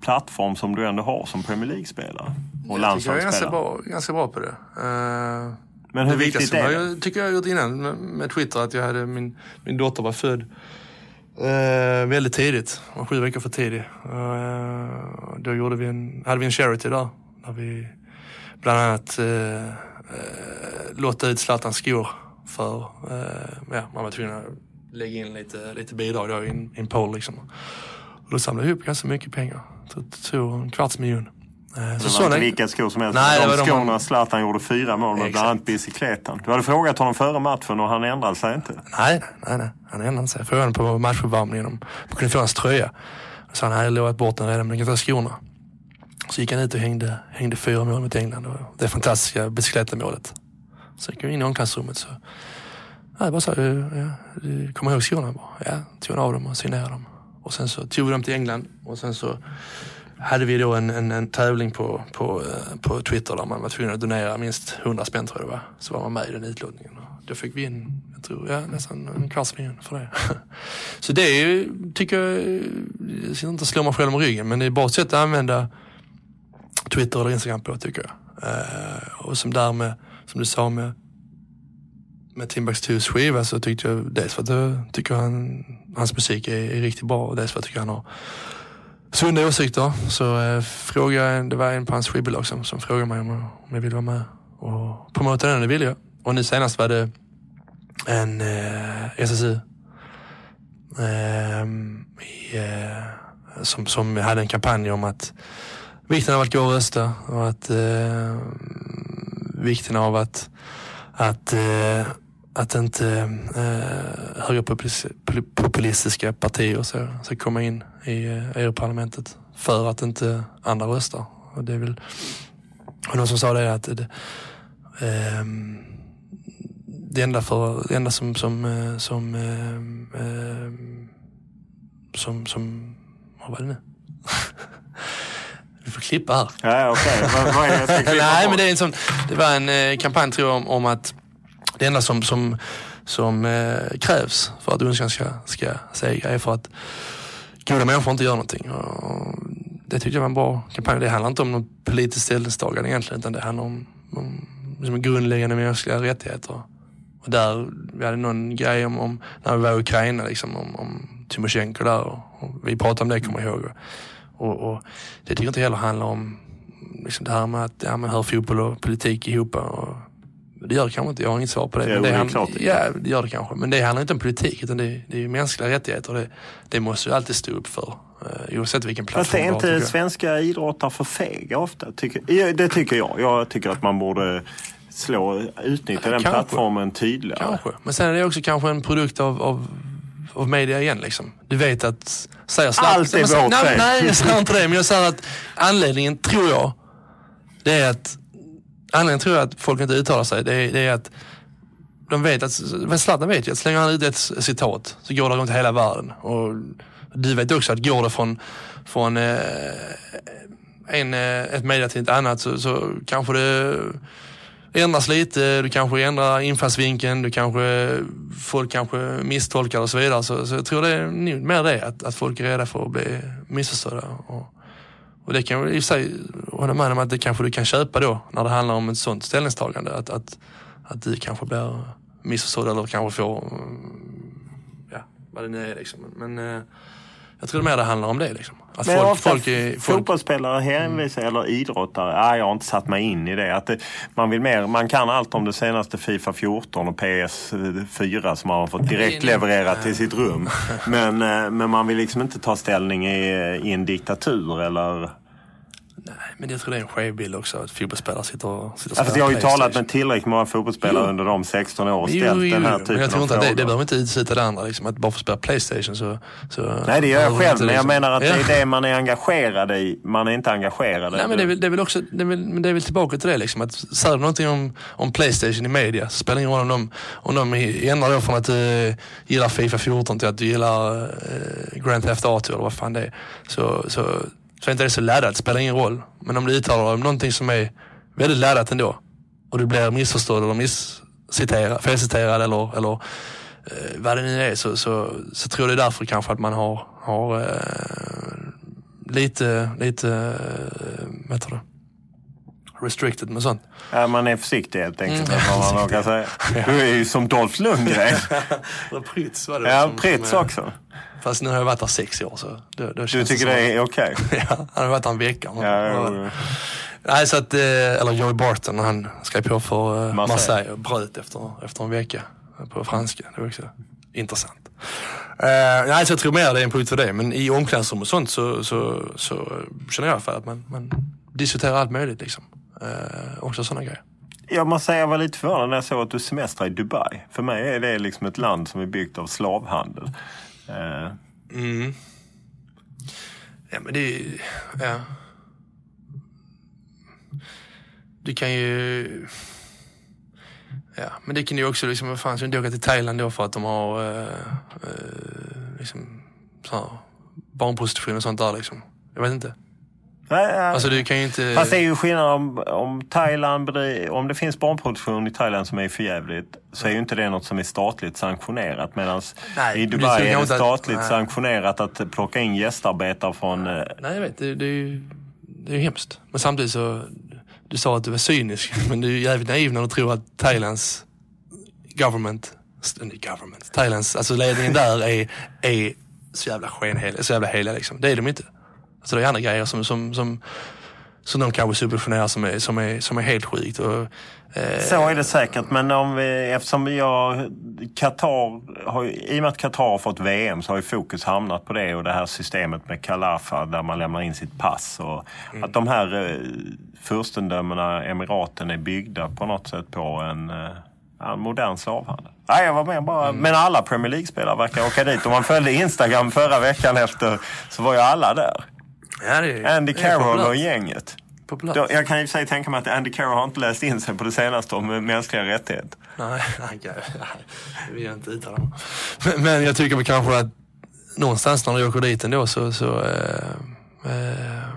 plattform som du ändå har som Premier League-spelare? Och jag tycker jag är ganska bra, ganska bra på det. Uh, Men hur det viktigt är det? Jag tycker jag har gjort innan med, med Twitter att jag hade min, min dotter var född uh, väldigt tidigt. Var sju veckor för tidig. Uh, då gjorde vi en, hade vi en charity där. Där vi bland annat uh, lottade ut Zlatans skor för, ja, man var tvungen att lägga in lite, lite bidrag då i en, poll liksom. Och då samlade jag ihop ganska mycket pengar. Det tog en kvarts miljon. Eh, det var inte vilka skor som helst. Nej, de, skorna de... Zlatan gjorde fyra mål med, bland annat bicykletan. Du hade frågat honom före matchen och han ändrade sig inte? Nej, nej, nej. han ändrade sig. Jag frågade honom på matchuppvärmningen om man kunde få hans tröja. Så han hade lovat bort den redan, men kan ta skorna. Så gick han ut och hängde, hängde fyra mål mot England. Och det fantastiska bicyklettamålet. Så gick jag in i omklädningsrummet så jag bara sa, ja, du kommer ihåg skorna? Ja, tog av dem och signerade dem. Och sen så tog vi dem till England och sen så hade vi då en, en, en tävling på, på, eh, på Twitter där man var tvungen att donera minst 100 spänn tror jag det var. Så var man med i den utlåtningen. Då fick vi in, jag tror, ja, nästan en kvarts miljon för det. (laughs) Så det är ju, tycker jag, jag ska inte slå mig själv om ryggen, men det är ett bra sätt att använda Twitter eller Instagram på tycker jag. Eh, och som där med, som du sa med med Timbuktus skiva så tyckte jag dels för att jag tycker han, hans musik är, är riktigt bra och dels för att jag tycker han har sunda åsikter. Så eh, fråga, det var en på hans skivbolag som, som frågade mig om, om jag ville vara med och promota den. Det ville jag. Och nu senast var det en eh, SSU eh, i, eh, som, som hade en kampanj om att vikten av att gå och rösta och att eh, vikten av att, att eh, att inte eh, högerpopulistiska partier så, ska komma in i eh, EU-parlamentet för att inte andra röstar. Och det är väl och någon som sa det att det, eh, det enda, för, det enda som, som, eh, som, eh, eh, som, som, vad var det nu? (laughs) Vi får klippa här. Ja, okej. Okay. vad, är det jag ska klippa (laughs) Nej, men det, är en sån, det var en kampanj tror jag om, om att det enda som, som, som eh, krävs för att ondskan ska, ska segra är för att goda människor inte gör någonting. Och det tyckte jag var en bra kampanj. Det handlar inte om något politiskt ställningstagande egentligen utan det handlar om, om liksom grundläggande mänskliga rättigheter. Och där, vi hade någon grej om, om när vi var i Ukraina, liksom, om, om Tymosjenko där och, och vi pratade om det kommer jag ihåg. Och, och, det tycker jag inte heller handlar om liksom det här med att ja, man hör fotboll och politik ihop. Och, det gör det kanske inte, jag har inget svar på det. det, men det, han, klart, ja, det gör det kanske. Men det handlar inte om politik utan det, det är mänskliga rättigheter. Det, det måste ju alltid stå upp för. Uh, oavsett vilken plattform Fast är inte svenska idrottare för fega ofta? Tycker, det tycker jag. Jag tycker att man borde slå, utnyttja ja, den kanske, plattformen tydligare. Kanske. Men sen är det också kanske en produkt av, av av media igen liksom. Du vet att... Säger Zlatan, Allt är vårt nej, nej, jag säger inte det. Men jag säger att anledningen, tror jag, det är att Anledningen tror jag att folk inte uttalar sig, det är, det är att de vet att, Zlatan vet ju att slänger han ut ett citat så går det runt hela världen. Och du vet också att går det från, från eh, en, eh, ett media till ett annat så, så kanske det ändras lite, du kanske ändrar infallsvinkeln, du kanske, folk kanske misstolkar och så vidare. Så, så jag tror det är mer det, att, att folk är rädda för att bli missförstådda. Och, och det kan jag i och för sig hålla med om att det kanske du kan köpa då när det handlar om ett sånt ställningstagande. Att, att, att du kanske blir missförstådd eller kanske får, mm, ja vad det nu är liksom. Men eh, jag tror mer det handlar om det. Liksom. Att Men folk, folk är, folk, fotbollsspelare hänvisar, eller idrottare, ah, jag har inte satt mig in i det. Att det, man, vill mer, man kan allt om det senaste Fifa 14 och PS4 som man har fått direkt levererat till sitt rum. (laughs) Men, eh, men man vill liksom inte ta ställning i, i en diktatur eller... Nej, men jag tror det är en skev bild också att fotbollsspelare sitter och, sitter Ja, för spelar jag har ju talat med tillräckligt många fotbollsspelare Jo. under de 16 år och Jo, ställt jo, den här jo, typen men jag tror av inte att det, frågor. det behöver inte utesluta det andra. Liksom, att bara få spela Playstation så... så Nej, det gör jag själv, inte men jag menar att Ja. det är det man är engagerad i. Man är inte engagerad. Nej, men det är väl, det är väl också, det är väl, men det är väl tillbaka till det liksom. Att säger du någonting om, om Playstation i media så spelar det ingen roll om de, om de ändrar då från att du gillar Fifa 14 till att du gillar eh, Grand Theft Auto eller vad fan det är. Så, så, så är inte det så laddat, det spelar ingen roll. Men om du uttalar dig om någonting som är väldigt laddat ändå och du blir missförstådd eller missciterad, felciterad eller, eller eh, vad det nu är så, så, så tror jag det är därför kanske att man har, har eh, lite, lite, eh, vad heter det? Restricted med sånt. Ja, man är försiktig helt enkelt. Mm. vad man vågar säga. Du är ju som Dolph Lundgren. (laughs) Eller Pritz var det. Ja, som- Pritz som, också. Fast nu har jag varit där sex år så då, då Du tycker som- det är okej? (laughs) Ja, han har varit där en vecka. Ja. Nej, så att, eh, eller Joey Barton, han skrev på för eh, Marseille. Marseille och bröt efter, efter en vecka på franska. Det var också intressant. Uh, nej, så jag tror mer det är en punkt för det. Men i omklädningsrum och sånt så, så, så känner jag fall att man, man diskuterar allt möjligt. Liksom. Uh, också sådana grejer. Jag måste säga jag var lite förvånad när jag såg att du semestrar i Dubai. För mig är det liksom ett land som är byggt av slavhandel. Eh, Mm. Ja, men det är- Ja. Du kan ju... Ja, men det kan ju också liksom, vad fan, ska du inte åka till Thailand då för att de har eh, eh, liksom, så här, barnprostitution och sånt där liksom? Jag vet inte. Nej. Alltså du kan ju inte... Fast det är ju skillnad om, om Thailand bedri- om det finns barnproduktion i Thailand som är förjävligt så är ju inte det något som är statligt sanktionerat. Medan i det Dubai är det att- statligt nej. sanktionerat att plocka in gästarbetare från... eh, Nej, jag vet. Det, det, är ju, det är ju hemskt. Men samtidigt så, du sa att du var cynisk, (laughs) men du är jävligt naiv när du tror att Thailands government, government, Thailands, alltså ledningen där är, är så jävla skenheliga, så jävla heliga liksom. Det är de inte. Alltså det är andra grejer som, som, som, som de kanske subventionerar som är, som är, som är helt sjukt. Och, eh, Så är det säkert, men om vi, eftersom jag, Qatar, har, i och med att Qatar har fått VM så har ju fokus hamnat på det och det här systemet med Khalafa där man lämnar in sitt pass. Och Att de här eh, furstendömena, emiraten, är byggda på något sätt på en, eh, en modern slavhandel. Nej, jag var med bara. Men alla Premier League-spelare verkar åka dit. Om man följde Instagram förra veckan efter så var ju alla där. Är, Andy Carroll och gänget. Då, jag kan i och för sig tänka mig att Andy Carroll har inte läst in sig på det senaste om eh, mänskliga rättigheter. Nej, (laughs) nej, nej, det vill jag inte uttala mig men, men jag tycker väl kanske att någonstans när du åker dit ändå så, så eh, eh,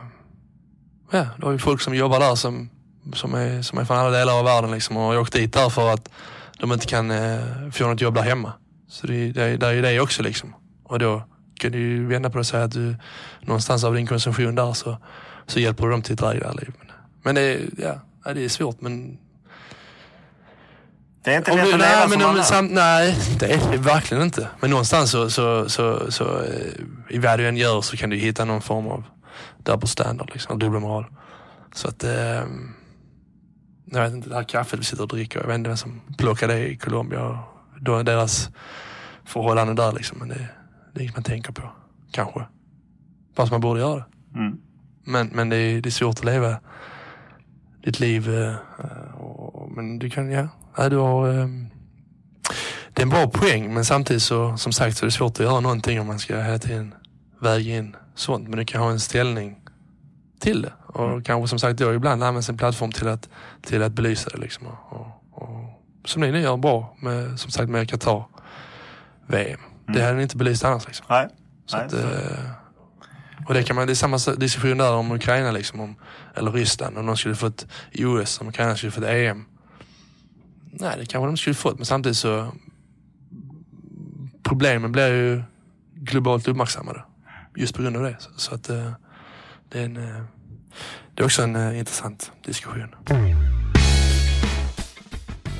ja, du har ju folk som jobbar där som, som, är, som är från alla delar av världen liksom, och har åkt dit där för att de inte kan eh, få något jobb där hemma. Så det, det, det är ju det också liksom. Och då kan du vända på det och säga att du någonstans av din konsumtion där så, så hjälper du dem till ett drägligare liv. Men, men det, är, ja, det är svårt men Det är inte lätt att nej, leva som om, man sam, nej, det är det verkligen inte. Men någonstans så, så, så, så eh, i vad du än gör så kan du hitta någon form av double standard, liksom, dubbelmoral. Så att, eh, jag vet inte, det här kaffet vi sitter och dricker, jag vet inte vem som plockar det i Colombia och då, deras förhållanden där liksom. Men det, det inget man tänker på, kanske. Fast man borde göra det. Mm. Men, men det, är, det är svårt att leva ditt liv. eh, och, men du kan, ja. ja du har, eh, det är en bra poäng men samtidigt så, som sagt så är det svårt att göra någonting om man ska hela tiden väga in sånt. Men du kan ha en ställning till det. Och kanske som sagt då ibland används en plattform till att, till att belysa det. Liksom. Och, och, och, som ni nu gör bra med, som sagt med Qatar VM. Det hade inte belyst annars. Liksom. Nej. Så Nej, att, eh, och det, kan man, det är samma diskussion där om Ukraina, liksom, om, eller Ryssland. Om de skulle fått OS, om Ukraina skulle fått EM. Nej, det kanske de skulle fått, men samtidigt så problemen blir ju globalt uppmärksammade. Just på grund av det. Så, så att eh, det är en eh, det är också en intressant diskussion.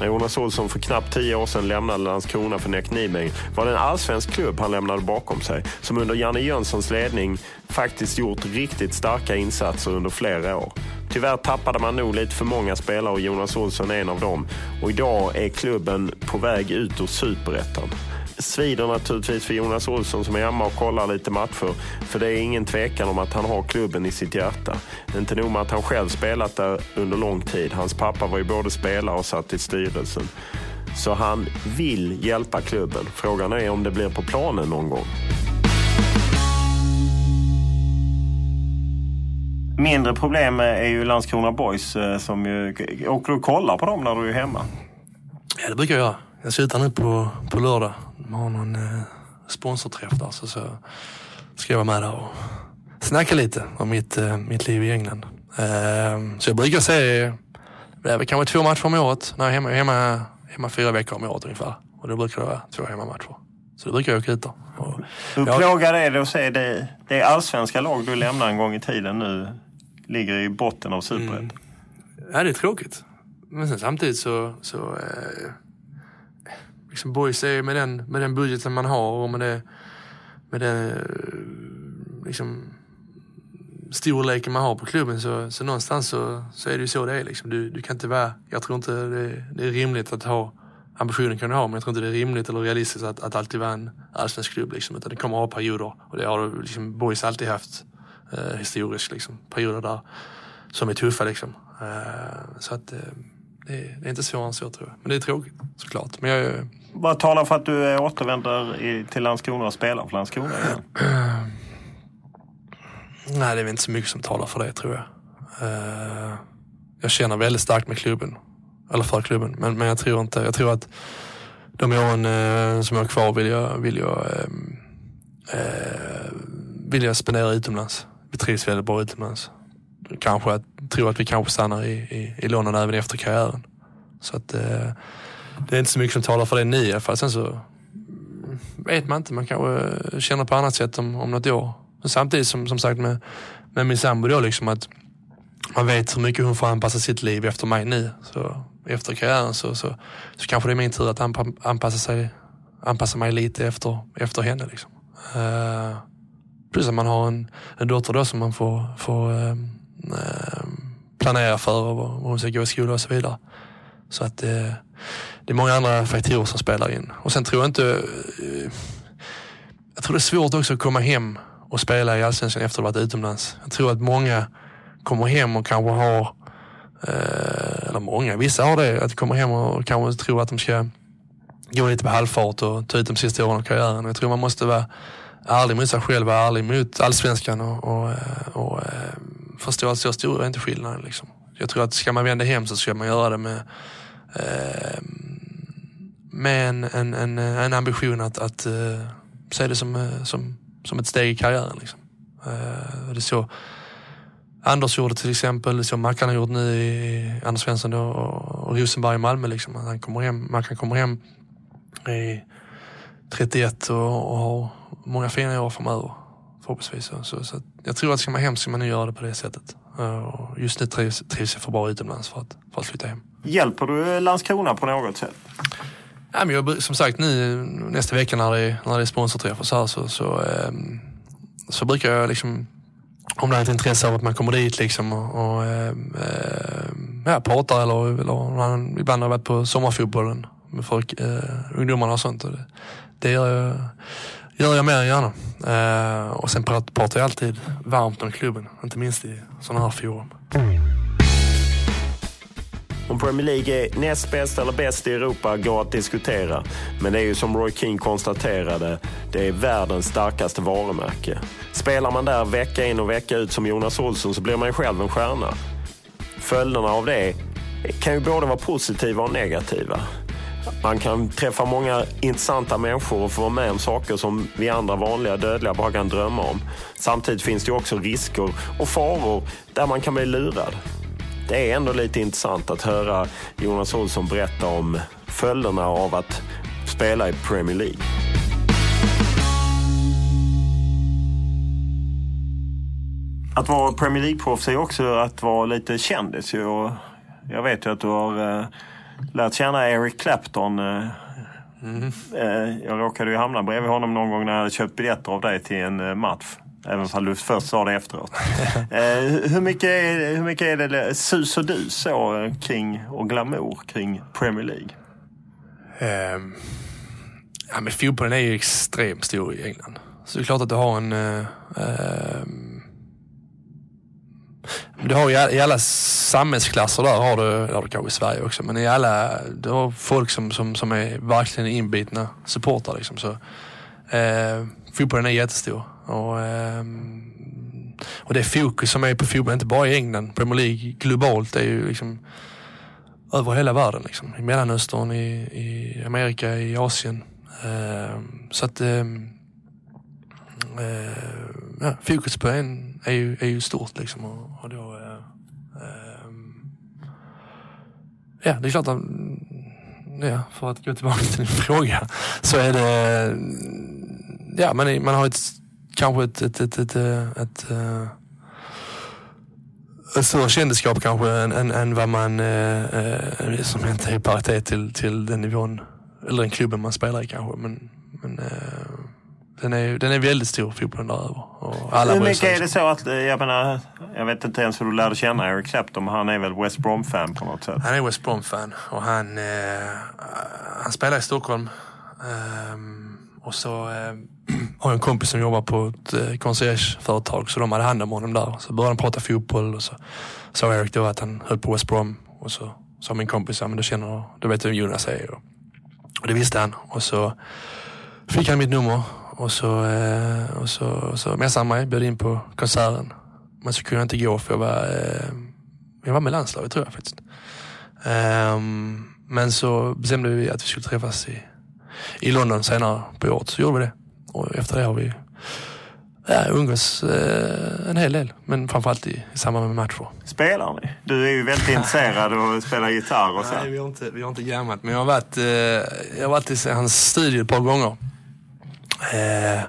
När Jonas Olsson för knappt tio år sedan lämnade Landskrona för Neck Nibing var det en allsvensk klubb han lämnade bakom sig som under Janne Jönssons ledning faktiskt gjort riktigt starka insatser under flera år. Tyvärr tappade man nog lite för många spelare och Jonas Olsson är en av dem. Och idag är klubben på väg ut ur superettan svider naturligtvis för Jonas Olsson som är hemma och kollar lite matcher. För det är ingen tvekan om att han har klubben i sitt hjärta. Inte nog med att han själv spelat där under lång tid. Hans pappa var ju både spelare och satt i styrelsen. Så han vill hjälpa klubben. Frågan är om det blir på planen någon gång. Mindre problem är ju Landskrona Boys eh, som ju... Åker du och kollar på dem när du är hemma? Ja, det brukar jag göra. Jag slutar nu på, på lördag. De har någon eh, sponsorträff där så, så ska jag vara med där och snacka lite om mitt, eh, mitt liv i England. Eh, så jag brukar se, det är väl kanske två matcher om året. När jag är hemma, hemma, hemma fyra veckor om året ungefär. Och då brukar det vara två hemmamatcher. Så då brukar jag åka ut där. Hur plågar det dig att se det, det allsvenska lag du lämnade en gång i tiden nu ligger i botten av Superettan? Mm. Ja, det är tråkigt. Men sen samtidigt så, så eh, liksom boys är med den, med den budgeten man har och med det, med den liksom, storleken man har på klubben så, så någonstans så, så är det ju så det är. Liksom. Du, du kan inte vara, jag tror inte det, det är rimligt att ha ambitionen kan du ha men jag tror inte det är rimligt eller realistiskt att, att alltid vara en allsvensk klubb. Liksom. Utan det kommer att ha perioder och det har liksom, boys alltid haft eh, historiskt. Liksom. Perioder där som är tuffa liksom. Eh, så att eh, det, det, är inte svårare än så tror jag. Men det är tråkigt såklart. Men jag, vad talar för att du eh, återvänder i, till Landskrona och spelar för Landskrona igen? (clears throat) Nej, det är väl inte så mycket som talar för det tror jag. Uh, jag känner väldigt starkt med klubben. Eller för klubben. Men, men jag tror inte, jag tror att de åren uh, som jag har kvar vill jag, vill jag, uh, vill jag spendera utomlands. Vi trivs väldigt bra utomlands. Kanske jag tror att vi kanske stannar i, i, i London även efter karriären. Så att det är inte så mycket som talar för det nu i alla fall. Sen så vet man inte. Man kanske känner på annat sätt om, om något år. Men samtidigt som, som sagt med, med min sambo då liksom att man vet hur mycket hon får anpassa sitt liv efter mig nu. Så efter karriären så, så, så kanske det är min tur att anpassa, sig, anpassa mig lite efter, efter henne. Liksom. Uh, plus att man har en, en dotter då som man får, får uh, planera för och var hon ska gå i skola och så vidare. Så att uh, det är många andra faktorer som spelar in. Och sen tror jag inte... Eh, jag tror det är svårt också att komma hem och spela i Allsvenskan efter att ha varit utomlands. Jag tror att många kommer hem och kanske har, eh, eller många, vissa har det, att de kommer hem och kanske tror att de ska gå lite på halvfart och ta ut de sista åren av karriären. Jag tror man måste vara ärlig mot sig själv, vara ärlig mot allsvenskan och, och, eh, och, eh, förstå att så stor är inte skillnaden. Liksom. Jag tror att ska man vända hem så ska man göra det med Ehm, med en, en, en, en ambition att, att uh, se det som, eh, som, som ett steg i karriären. Liksom. Uh, det är så Anders gjorde till exempel, det är så Mackan har gjort nu i Anders Svensson och, och Rosenberg i Malmö. Liksom. han kommer hem, Mackan kommer hem i 31 och, och har många fina år framöver. Förhoppningsvis. Så, så, så jag tror att ska man hem ska man nu göra det på det sättet. Uh, just nu trivs, trivs jag för bra utomlands för att, för att flytta hem. Hjälper du Landskrona på något sätt? Ja, men jag, som sagt nu nästa vecka när det är, när det är sponsorträffar så, här, så, så, eh, så brukar jag liksom om det är ett intresse av att man kommer dit liksom och, och eh, ja, pratar eller, eller ibland har jag varit på sommarfotbollen med folk, eh, ungdomarna och sånt. Och det, det gör, jag, gör jag mer än gärna. Eh, och sen pratar jag alltid varmt om klubben, inte minst i sådana här forum. Om Premier League är näst bäst eller bäst i Europa går att diskutera. Men det är ju som Roy King konstaterade, det är världens starkaste varumärke. Spelar man där vecka in och vecka ut som Jonas Olsson så blir man ju själv en stjärna. Följderna av det kan ju både vara positiva och negativa. Man kan träffa många intressanta människor och få vara med om saker som vi andra vanliga dödliga bara kan drömma om. Samtidigt finns det också risker och faror där man kan bli lurad det är ändå lite intressant att höra Jonas Olsson berätta om följderna av att spela i Premier League. Att vara Premier League-proffs är också att vara lite kändis. Jag vet ju att du har eh, lärt känna Eric Clapton. Eh, mm. Jag råkade ju hamna bredvid honom någon gång när jag hade köpt biljetter av dig till en match. Även om du först sa det efteråt. (laughs) Eh, hur, mycket är, hur mycket är det sus och dus så eh, kring, och glamour kring Premier League? Um, ja, men fotbollen är ju extremt stor i England. Så det är klart att du har en... Uh, um, du har i alla samhällsklasser där har du, har du kanske i Sverige också, men i alla, du har folk som, som, som är verkligen inbitna supportrar liksom. Så, uh, fotbollen är jättestor. Och, ehm, och det fokus som är på fotboll, inte bara i England, Premier League globalt, är ju liksom över hela världen. Liksom. I Mellanöstern, i, i Amerika, i Asien. Ehm, så att ehm, eh, ja, fokus på en är ju, är ju stort liksom. Och, och då, eh, ja, det är klart att, mm, ja, för att gå tillbaka till din (laughs) fråga, så är det, ja, man, man har ett, kanske ett, ett, ett, ett, ett, ett ett större kändisskap kanske än, än, än vad man, eh, eh, som inte är i paritet till, till den nivån, eller den klubben man spelar i kanske. Men, men eh, den är, den är väldigt stor, fotbollen där över. Hur mycket är det så att, eh, jag menar, jag vet inte ens hur du lärde känna Eric Clapton, men han är väl West Brom-fan på något sätt? Han är West Brom-fan och han, eh, han spelar i Stockholm. Um, och så eh, har en kompis som jobbar på ett eh, så de hade hand om honom där. Så började han prata fotboll och så sa Eric då att han höll på West Brom. Och så sa min kompis, ja men du känner, du vet vem Jonas är. Och, och det visste han. Och så fick han mitt nummer och så, eh, och så, så messade han mig, bjöd in på konserten. Men så kunde jag inte gå för jag var, eh, jag var med landslaget tror jag faktiskt. Um, men så bestämde vi att vi skulle träffas i, i London senare på året. Så gjorde vi det. Och efter det har vi ja, umgås eh, en hel del. Men framförallt i, i samband med matcher. Spelar ni? Du är ju väldigt intresserad av att spela gitarr och så. Nej, vi har inte, vi har inte gammat. Men jag har varit, eh, jag har varit i hans studio ett par gånger. Eh,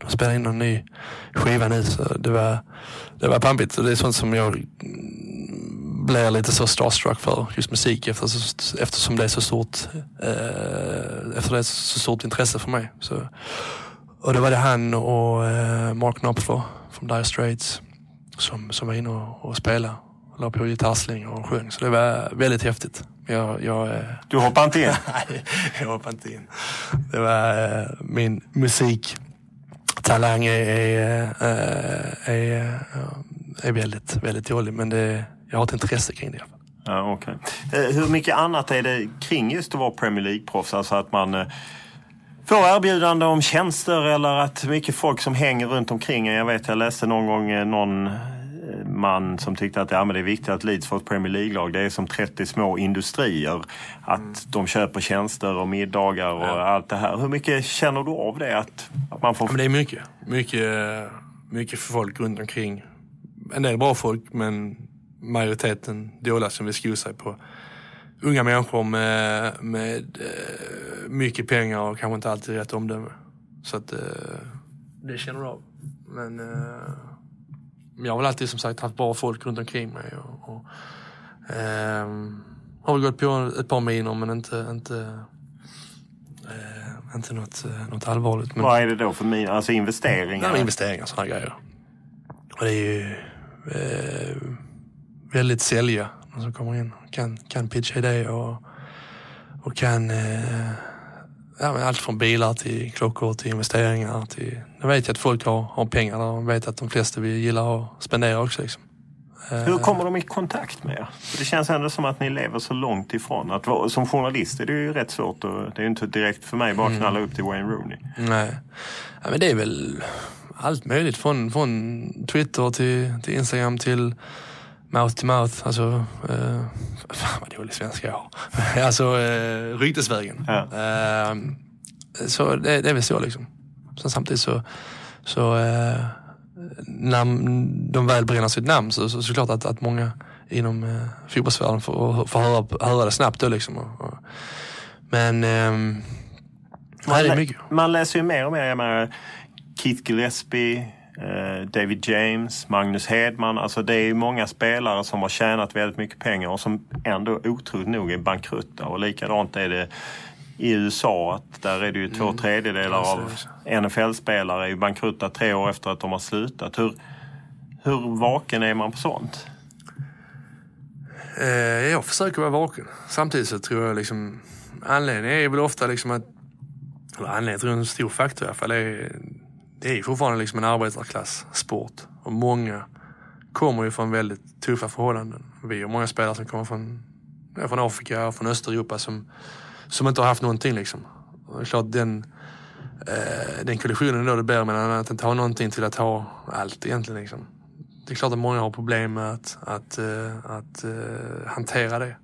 de spelar in någon ny skiva nu så det var, det var pampigt. Och det är sånt som jag blir lite så starstruck för, just musik eftersom det är så stort, eh, efter det är så stort intresse för mig. Så, och då var det han och eh, Mark Knopfler från Dire Straits som, som var inne och, och spelade. La på gitarrsling och sjöng. Så det var väldigt häftigt. Jag, jag, eh, du hoppade inte in? (laughs) Nej, jag hoppade inte in. Det var äh, min musiktalang är, är, är, är väldigt, väldigt dålig. Men det, jag har ett intresse kring det. Ja, okay. Hur mycket annat är det kring just att vara Premier League-proffs? Alltså att man får erbjudande om tjänster eller att mycket folk som hänger runt omkring Jag vet, jag läste någon gång någon man som tyckte att ja, men det är viktigt att Leeds får ett Premier League-lag. Det är som 30 små industrier. Att mm. de köper tjänster och middagar och ja. allt det här. Hur mycket känner du av det? Att, att man får... Ja, men det är mycket. mycket. Mycket för folk runt omkring. En del bra folk men majoriteten dåliga som vill sko sig på unga människor med, med uh, mycket pengar och kanske inte alltid rätt omdöme. Så att uh, det känner du av. Men uh, jag har väl alltid som sagt haft bra folk runt omkring mig. Och, och eh, har väl gått på ett par miner men inte, inte, eh, inte något, eh, något allvarligt. Men, Vad är det då för miner? Alltså investeringar? Nej, investeringar och sådana grejer. Och det är ju eh, väldigt sälja. De som kommer in kan, kan pitcha idéer och, och kan eh, ja, men allt från bilar till klockor till investeringar. Till, nu vet jag att folk har, har pengar och de vet att de flesta vill gilla att spendera också. Liksom. Hur eh. kommer de i kontakt med er? Det känns ändå som att ni lever så långt ifrån. Att, som journalist är det ju rätt svårt. Och, det är ju inte direkt för mig bara mm. knalla upp till Wayne Rooney. Nej, ja, men det är väl allt möjligt. Från, från Twitter till, till Instagram till mouth to mouth. Alltså, eh, (laughs) fan vad dålig svenska jag har. (laughs) alltså eh, ryktesvägen. Ja. Eh, så det, det är väl så liksom. Sen samtidigt så, så eh, när de väl bränner sitt namn så, så, så klart att, att många inom eh, fotbollsvärlden får, får höra, höra det snabbt då liksom. Och, och, men eh, man, det är mycket. man läser ju mer och mer. Jag menar, Keith Gillespie David James, Magnus Hedman. Alltså det är många spelare som har tjänat väldigt mycket pengar och som ändå otroligt nog är bankrutta. Och likadant är det i USA. Att där är det ju två Mm. tredjedelar av NFL-spelare är bankrutta tre år efter att de har slutat. Hur, hur vaken är man på sånt? Eh, jag försöker vara vaken. Samtidigt så tror jag liksom anledningen är väl ofta liksom att, eller anledningen tror jag är en stor faktor i alla fall, är, det är ju fortfarande liksom en arbetarklasssport Och många kommer ju från väldigt tuffa förhållanden. Vi har många spelare som kommer från, från Afrika och från Östeuropa som, som inte har haft någonting liksom. Och det är klart den, eh, den kollisionen då det blir mellan att inte ha någonting till att ha allt egentligen liksom. Det är klart att många har problem med att, att, eh, att eh, hantera det.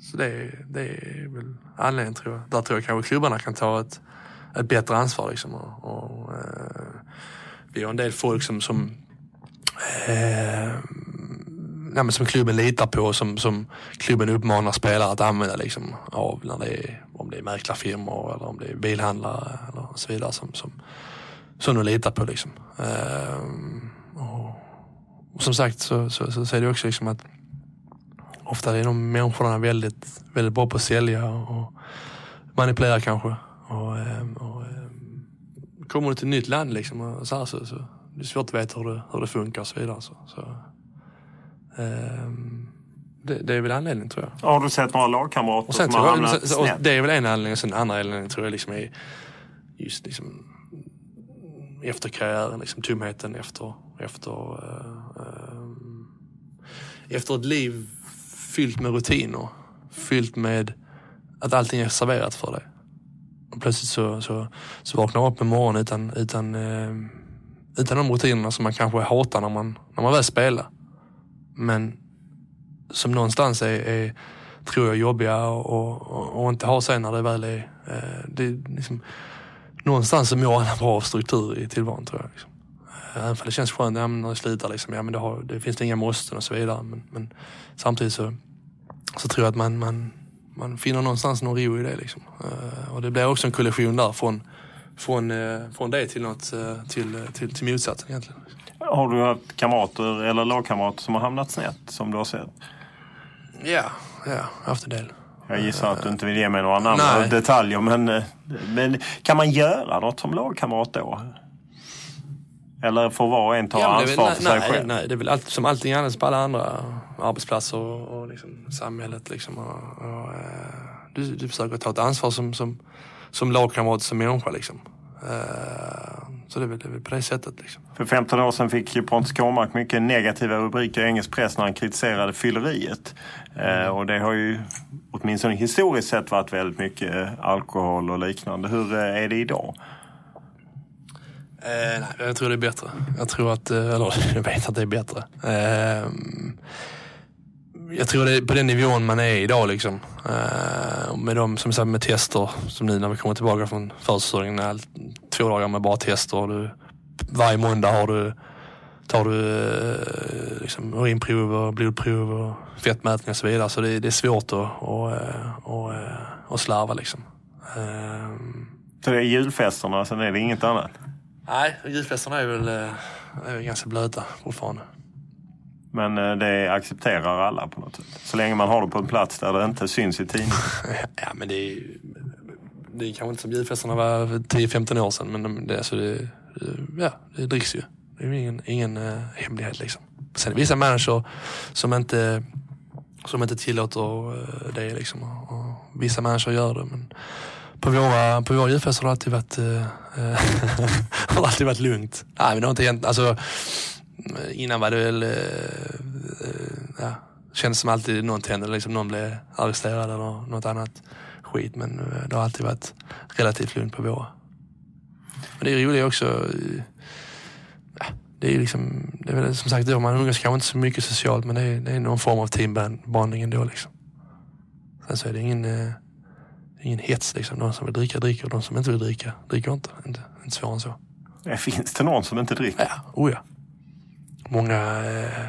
Så det, är- det är väl anledningen tror jag. Där tror jag kanske klubbarna kan ta ett, ett bättre ansvar. Liksom. Och, och, eh, vi har en del folk som, som, eh, nej, men som klubben litar på och som, som klubben uppmanar spelare att använda liksom, av när det är, om det är mäklarfirmor eller om det är bilhandlare eller så vidare som, som, som de litar på. Liksom. Eh, och, och som sagt så, så, så, så är det också liksom att ofta är de människorna väldigt, väldigt bra på att sälja och manipulera kanske. Och, eh, och, kommer du till ett nytt land liksom och så, här, så, så det är svårt att veta hur det, hur det funkar och så vidare. Så, så, ehm, det, det är väl anledningen tror jag. Har du sett några lagkamrater Och sen som har jag, hamnat sen- snett? det är väl en anledning. Och sen andra anledningen tror jag liksom är just liksom efter karriären, liksom tomheten efter, efter, eh, eh, efter ett liv fyllt med rutiner. Fyllt med att allting är serverat för dig. Och plötsligt så, så, så vaknar man upp en morgon utan, utan, eh, utan de rutinerna som man kanske hatar när man, när man väl spelar. Men som någonstans är, är tror jag, jobbiga och, och, och inte ha sen när det väl är... Eh, det är liksom, någonstans så mår alla bra av struktur i tillvaron tror jag. Liksom. Eh, även för det känns skönt ja, när det slutar, liksom, ja, men det, har, det finns det inga måsten och så vidare. Men, men samtidigt så, så tror jag att man, man, man finner någonstans någon ro i det. Liksom. Eh, och det blir också en kollision där från, från, eh, från det till, något, eh, till, till, till motsatsen egentligen. Har du haft kamrater eller lagkamrater som har hamnat snett som du har sett? Ja, ja, haft en del. Jag gissar att du inte vill ge mig några namn Nej. och detaljer men, men kan man göra något som lagkamrat då? Eller får var och en ta Ja, ansvar väl- för sig nej, själv? Nej, det är väl allt, som allting annat på alla andra arbetsplatser och, och liksom samhället. Liksom, och, och, eh, du, du försöker ta ett ansvar som, som, som lagkamrat, som människa. Liksom. Eh, så det är, väl, det är väl på det sättet. Liksom. För 15 år sedan fick ju Pontus Kåmark mycket negativa rubriker i engelsk press när han kritiserade fylleriet. Eh, och det har ju åtminstone historiskt sett varit väldigt mycket eh, alkohol och liknande. Hur är det idag? Eh, nej, jag tror det är bättre. Jag tror att, eller (laughs) jag vet att det är bättre. Eh, jag tror det är på den nivån man är idag liksom. Eh, med de som sagt med tester, som nu när vi kommer tillbaka från försäsongen, två dagar med bara tester. Och du, varje måndag har du, tar du eh, liksom, urinprov och blodprov och fettmätning och så vidare. Så det, det är svårt att, och, och, och slarva liksom. Eh, Så det är julfesterna, sen är det inget annat? Nej, julfesterna är väl, är väl ganska blöta fortfarande. Men eh, det accepterar alla på något sätt. Så länge man har det på en plats där det inte syns i tidningen. (laughs) Ja, men det är ju- det är kanske inte som julfesterna var för 10-15 år sedan, men det, alltså det, ja, det dricks ju. Det är ju ingen, ingen äh, hemlighet liksom. Sen är det vissa människor som inte, som inte tillåter äh, det liksom. Och, och vissa människor gör det, men på våra, på våra julfester har det alltid varit, äh, (laughs) har det alltid varit lugnt. Nej, men det har inte hänt, alltså innan var det väl, eh, eh, ja, kändes som alltid något hände, liksom någon blev arresterad eller något annat skit. Men eh, det har alltid varit relativt lugnt på våra. Men det är roligt också, eh, ja, det är liksom, det är väl som sagt då, man umgås kanske inte så mycket socialt men det är, det är någon form av teambonding ändå liksom. Sen så är det ingen, eh, ingen hets liksom. De som vill dricka dricker och de som inte vill dricka dricker inte. Inte, inte svårare än så. Eh, Finns det någon som inte dricker? Ja, oh ja. Många, eh,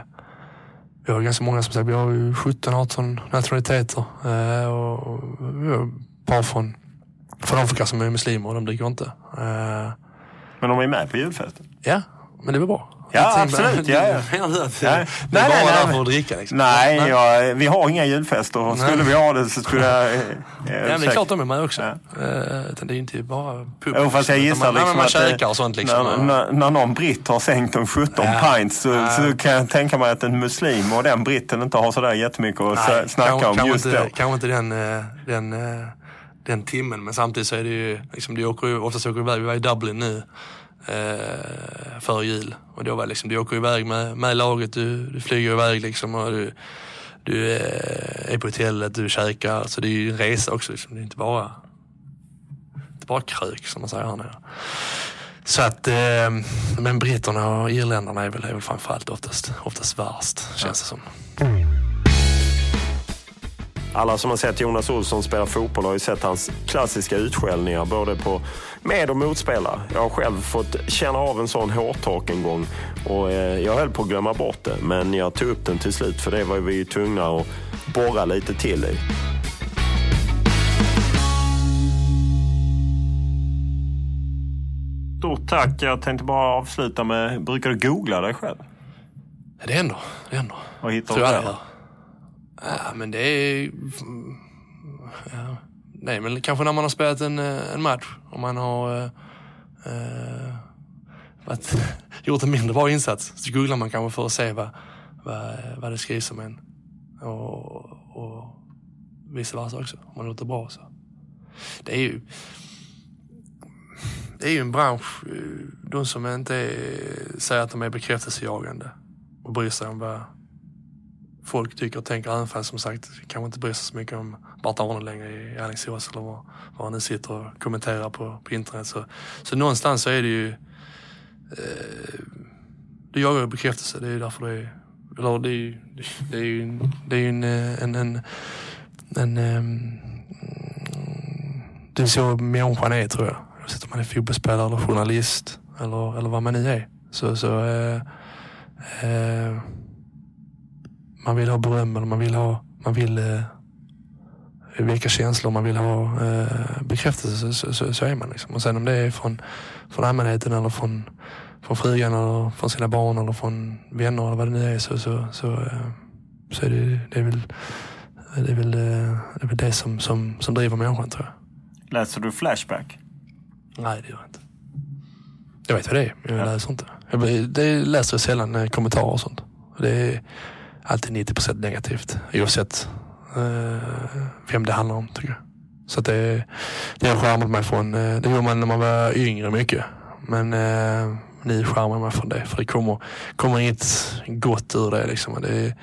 vi har ganska många som sagt, vi har ju 17-18 nationaliteter. Eh, och, vi har ett par från, från Afrika som är muslimer och de dricker inte. Eh, Men de är med på julfesten? ja, Men det var bra. Ja, Jag absolut. Ja, ja. Menar du att Nej. det är Nej, bara nej, där för att dricka? Liksom? Nej, jag, vi har inga julfester. Skulle vi ha det så skulle jag... Eh, Ja, men det är klart de är med också. Ja. Eh, utan det är ju inte bara pub. Jo, fast jag gissar man, liksom man att... käkar eh, och sånt liksom. När, när, när någon britt har sänkt om 17 Ja. pints så, Ja. så kan jag tänka mig att en muslim och den britten inte har sådär jättemycket att Nej, snacka kanske- om kanske just inte, då. Kanske inte den, eh, den, eh, den timmen, men samtidigt så är det ju, liksom, du åker ju, oftast åker iväg, vi var i Dublin nu eh, före jul. Och då var liksom, du åker iväg med, med laget, du, du flyger iväg liksom och du, du eh, är på hotellet, du käkar. Så det är ju en resa också, liksom. det är inte bara, inte bara krök som man säger här nere. Så att, eh, men britterna och irländarna är väl, är väl framförallt oftast, oftast värst, känns det som. Alla som har sett Jonas Olsson spela fotboll har ju sett hans klassiska utskällningar både på med och motspelare. Jag har själv fått känna av en sån hårtork en gång och eh, jag höll på att glömma bort det. Men jag tog upp den till slut för det var vi ju tvungna att borra lite till i. Stort tack. Jag tänkte bara avsluta med, brukar du googla dig själv? Det händer, det händer. Vad hittar Tror du jag där? Ja, men det är... Ja, nej, men kanske när man har spelat en, eh, en match och man har eh, eh, varit, (laughs) gjort en mindre bra insats. Så googlar man kanske för att se vad, vad, eh, vad det skrivs om en. Och, och vice versa också, om man har gjort det bra. Så. Det är ju det är ju en bransch, eh, de som inte är, säger att de är bekräftelsejagande och bryr sig om vad folk tycker och tänker, även fast som sagt kanske inte bryr sig så mycket om Bart Arne längre i Alingsås eller var, var han nu sitter och kommenterar på, på internet. Så, så någonstans så är det ju, eh, det jagar ju bekräftelse, det är ju därför det är, eller det är ju, det är ju, en- det är ju en, en, en, en, en, det är så människan är tror jag. Oavsett om man är fotbollsspelare eller journalist eller, eller vad man nu är. Så, så eh, eh, man vill ha beröm eller man vill ha, man vill eh, vilka känslor man vill ha eh, bekräftelse så, så, så, så är man liksom. Och sen om det är från, från allmänheten eller från, från frugan eller från sina barn eller från vänner eller vad det nu är så, så, så, eh, så är det, det är väl det är väl eh, det, är väl det som, som, som driver människan tror jag. Läser du Flashback? Nej, det gör jag inte. Jag vet vad det är, men jag läser inte. Jag det läser jag sällan eh, kommentarer och sånt. Det är alltid 90 procent negativt, oavsett eh, vem det handlar om, tycker jag. Så att det, det har skärmat mig från, eh, det gjorde man när man var yngre mycket. Men eh, nu skärmar jag mig från det, för det kommer, kommer inget gott ur det. Liksom. Och det är,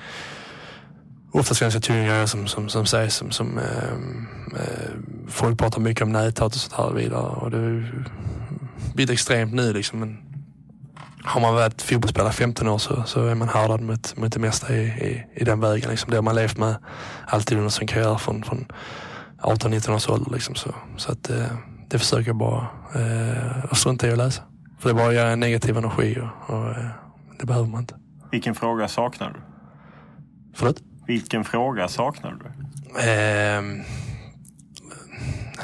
oftast ganska tunga grejer som, som, som sägs. Som, som, eh, eh folk pratar mycket om näthat och sånt här vidare. Och det har blivit extremt nu liksom. Men har man varit fotbollsspelare 15 år så, så är man härdad mot, mot det mesta i, i, i den vägen. Liksom. Det har man levt med alltid under sin karriär från, från 18-19 års ålder. Liksom. Så, så att, eh, det försöker jag bara eh, strunta i att läsa. För det bara ger negativ energi och, och eh, det behöver man inte. Vilken fråga saknar du? Förlåt? Vilken fråga saknar du? Ehm,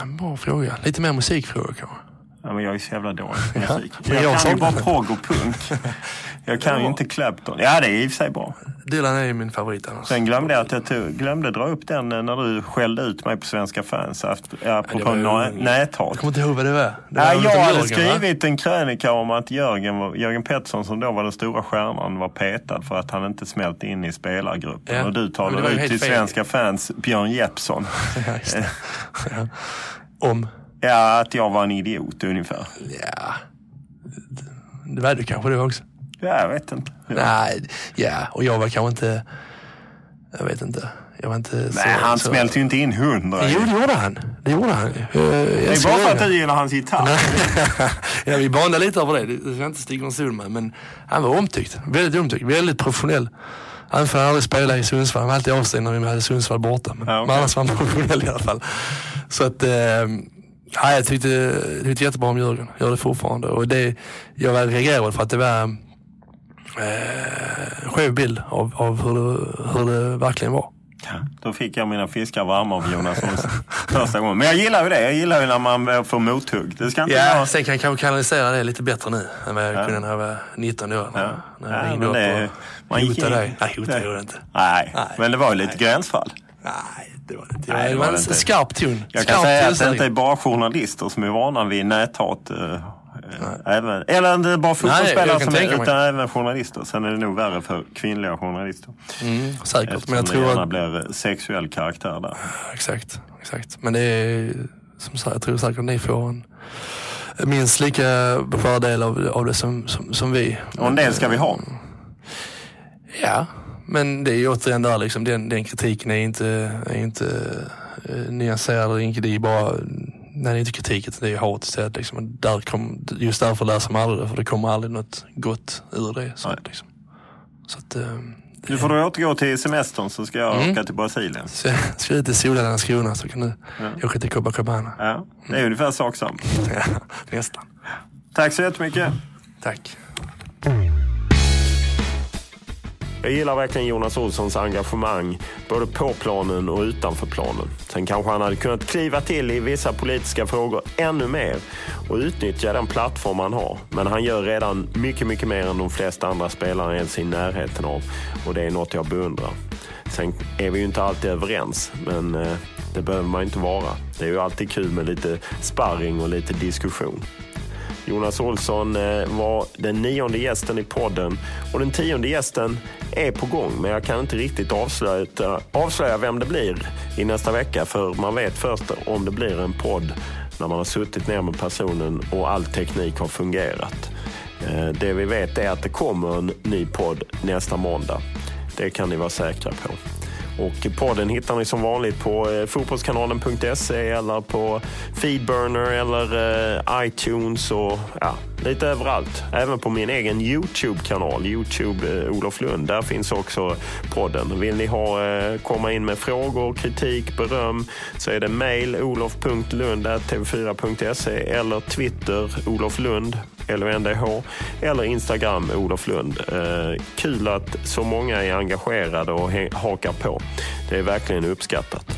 en bra fråga. Lite mer musikfråga kanske. Ja, men jag är så jävla dålig på musik. jag, jag kan ju bara det. progg och punk. Jag kan ju inte Clapton. Ja, det är i och för sig bra. Dylan är ju min favorit annars. Sen glömde jag att jag tog, glömde dra upp den eh, när du skällde ut mig på Svenska fans. Apropå nä- näthat. Jag kommer inte ihåg vad det var. Det var väl jag inte hade Jörgen, va? skrivit en krönika om att Jörgen, Jörgen Pettersson som då var den stora stjärnan var petad för att han inte smälte in i spelargruppen. Ja. Och du talade ut till fel. svenska fans Björn Jeppsson. (laughs) Ja, ja. Om? Ja, att jag var en idiot ungefär. Ja. Det var du kanske du också. Ja, jag vet inte. Ja. Nej, ja. Och jag var kanske inte... Jag vet inte. Jag var inte så... Nej, han så... smälte ju inte in hundra. Jo, det gjorde han. Det gjorde han. Eh, jag Det är bara för att det. du gillar hans gitarr. (laughs) ja, vi bandade lite över det. Det ska jag inte sticka under stol med. Men han var omtyckt. Väldigt omtyckt. Väldigt professionell. Han aldrig spelade i Sundsvall. Han var alltid avstängd när vi hade Sundsvall borta. Men, Ja, okej. men annars var han professionell i alla fall. Så att... Eh, ja, jag tyckte, jag tyckte jättebra om Jörgen. Gör det fortfarande. Och det, jag var reagerad för att det var eh, skev bild av, av hur, det, hur det verkligen var. Ja, Då fick jag mina fiskar varma av Jonas (laughs) första gången. Men jag gillar ju det. Jag gillar ju när man får mothugg. Det ska inte Ja, vara... sen kan jag kanske kanalisera det lite bättre nu än vad jag kunde när jag var 19 år. När, när jag Ja, ringde upp det- och man gick hotade in- dig. Nej, hotade gjorde jag inte. Nej, Nej. men det var ju lite gränsfall. Nej, det var det inte. Nej, det det var var en det inte. skarp ton. Jag skarp kan säga att det inte är bara journalister som är vana vid näthat. eh, eh, Även, eller inte bara fotbollsspelare som är, utan även journalister. Sen är det nog värre för kvinnliga journalister. Mm, säkert, Eftersom men jag det tror gärna att... blir sexuell karaktär där. Exakt, exakt. Men det är som sagt, jag tror säkert att ni får en minst lika beskärd del av, av det som, som, som vi. Och en del ska vi ha. Ja, men det är ju återigen där liksom, den, den kritiken är inte, är inte eh, nyanserad. Det är bara, nej det är inte kritik, utan det är hat istället. Liksom. Där kom, just därför läser man aldrig det, för det kommer aldrig något gott ur det. Så, liksom. så att, eh, Nu får du återgå till semestern så ska jag Mm. åka till Brasilien. (laughs) så jag ska ut i solen i Landskrona så kan du åka till Copacabana. Ja, det är ungefär sak samma. (laughs) Ja, nästan. Tack så jättemycket. Tack. Jag gillar verkligen Jonas Olssons engagemang både på planen och utanför planen. Sen kanske han hade kunnat kliva till i vissa politiska frågor ännu mer och utnyttja den plattform han har. Men han gör redan mycket, mycket mer än de flesta andra spelare ens i närheten av och det är något jag beundrar. Sen är vi ju inte alltid överens, men eh, det behöver man ju inte vara. Det är ju alltid kul med lite sparring och lite diskussion. Jonas Olsson eh, var den nionde gästen i podden och den tionde gästen är på gång. Men jag kan inte riktigt avslöja, avslöja vem det blir i nästa vecka för man vet först om det blir en podd när man har suttit ner med personen och all teknik har fungerat. Eh, det vi vet är att det kommer en ny podd nästa måndag. Det kan ni vara säkra på. Och podden hittar ni som vanligt på eh, fotbollskanalen.se eller på Feedburner eller eh, iTunes och ja, lite överallt. Även på min egen Youtube-kanal, Youtube eh, Olof Lund. Där finns också podden. Vill ni ha, eh, komma in med frågor, kritik, beröm så är det mail olof.lund.tv4.se eller Twitter Olof Lund LUNDH eller Instagram Olof Lund. Eh, kul att så många är engagerade och hakar på. Det är verkligen uppskattat.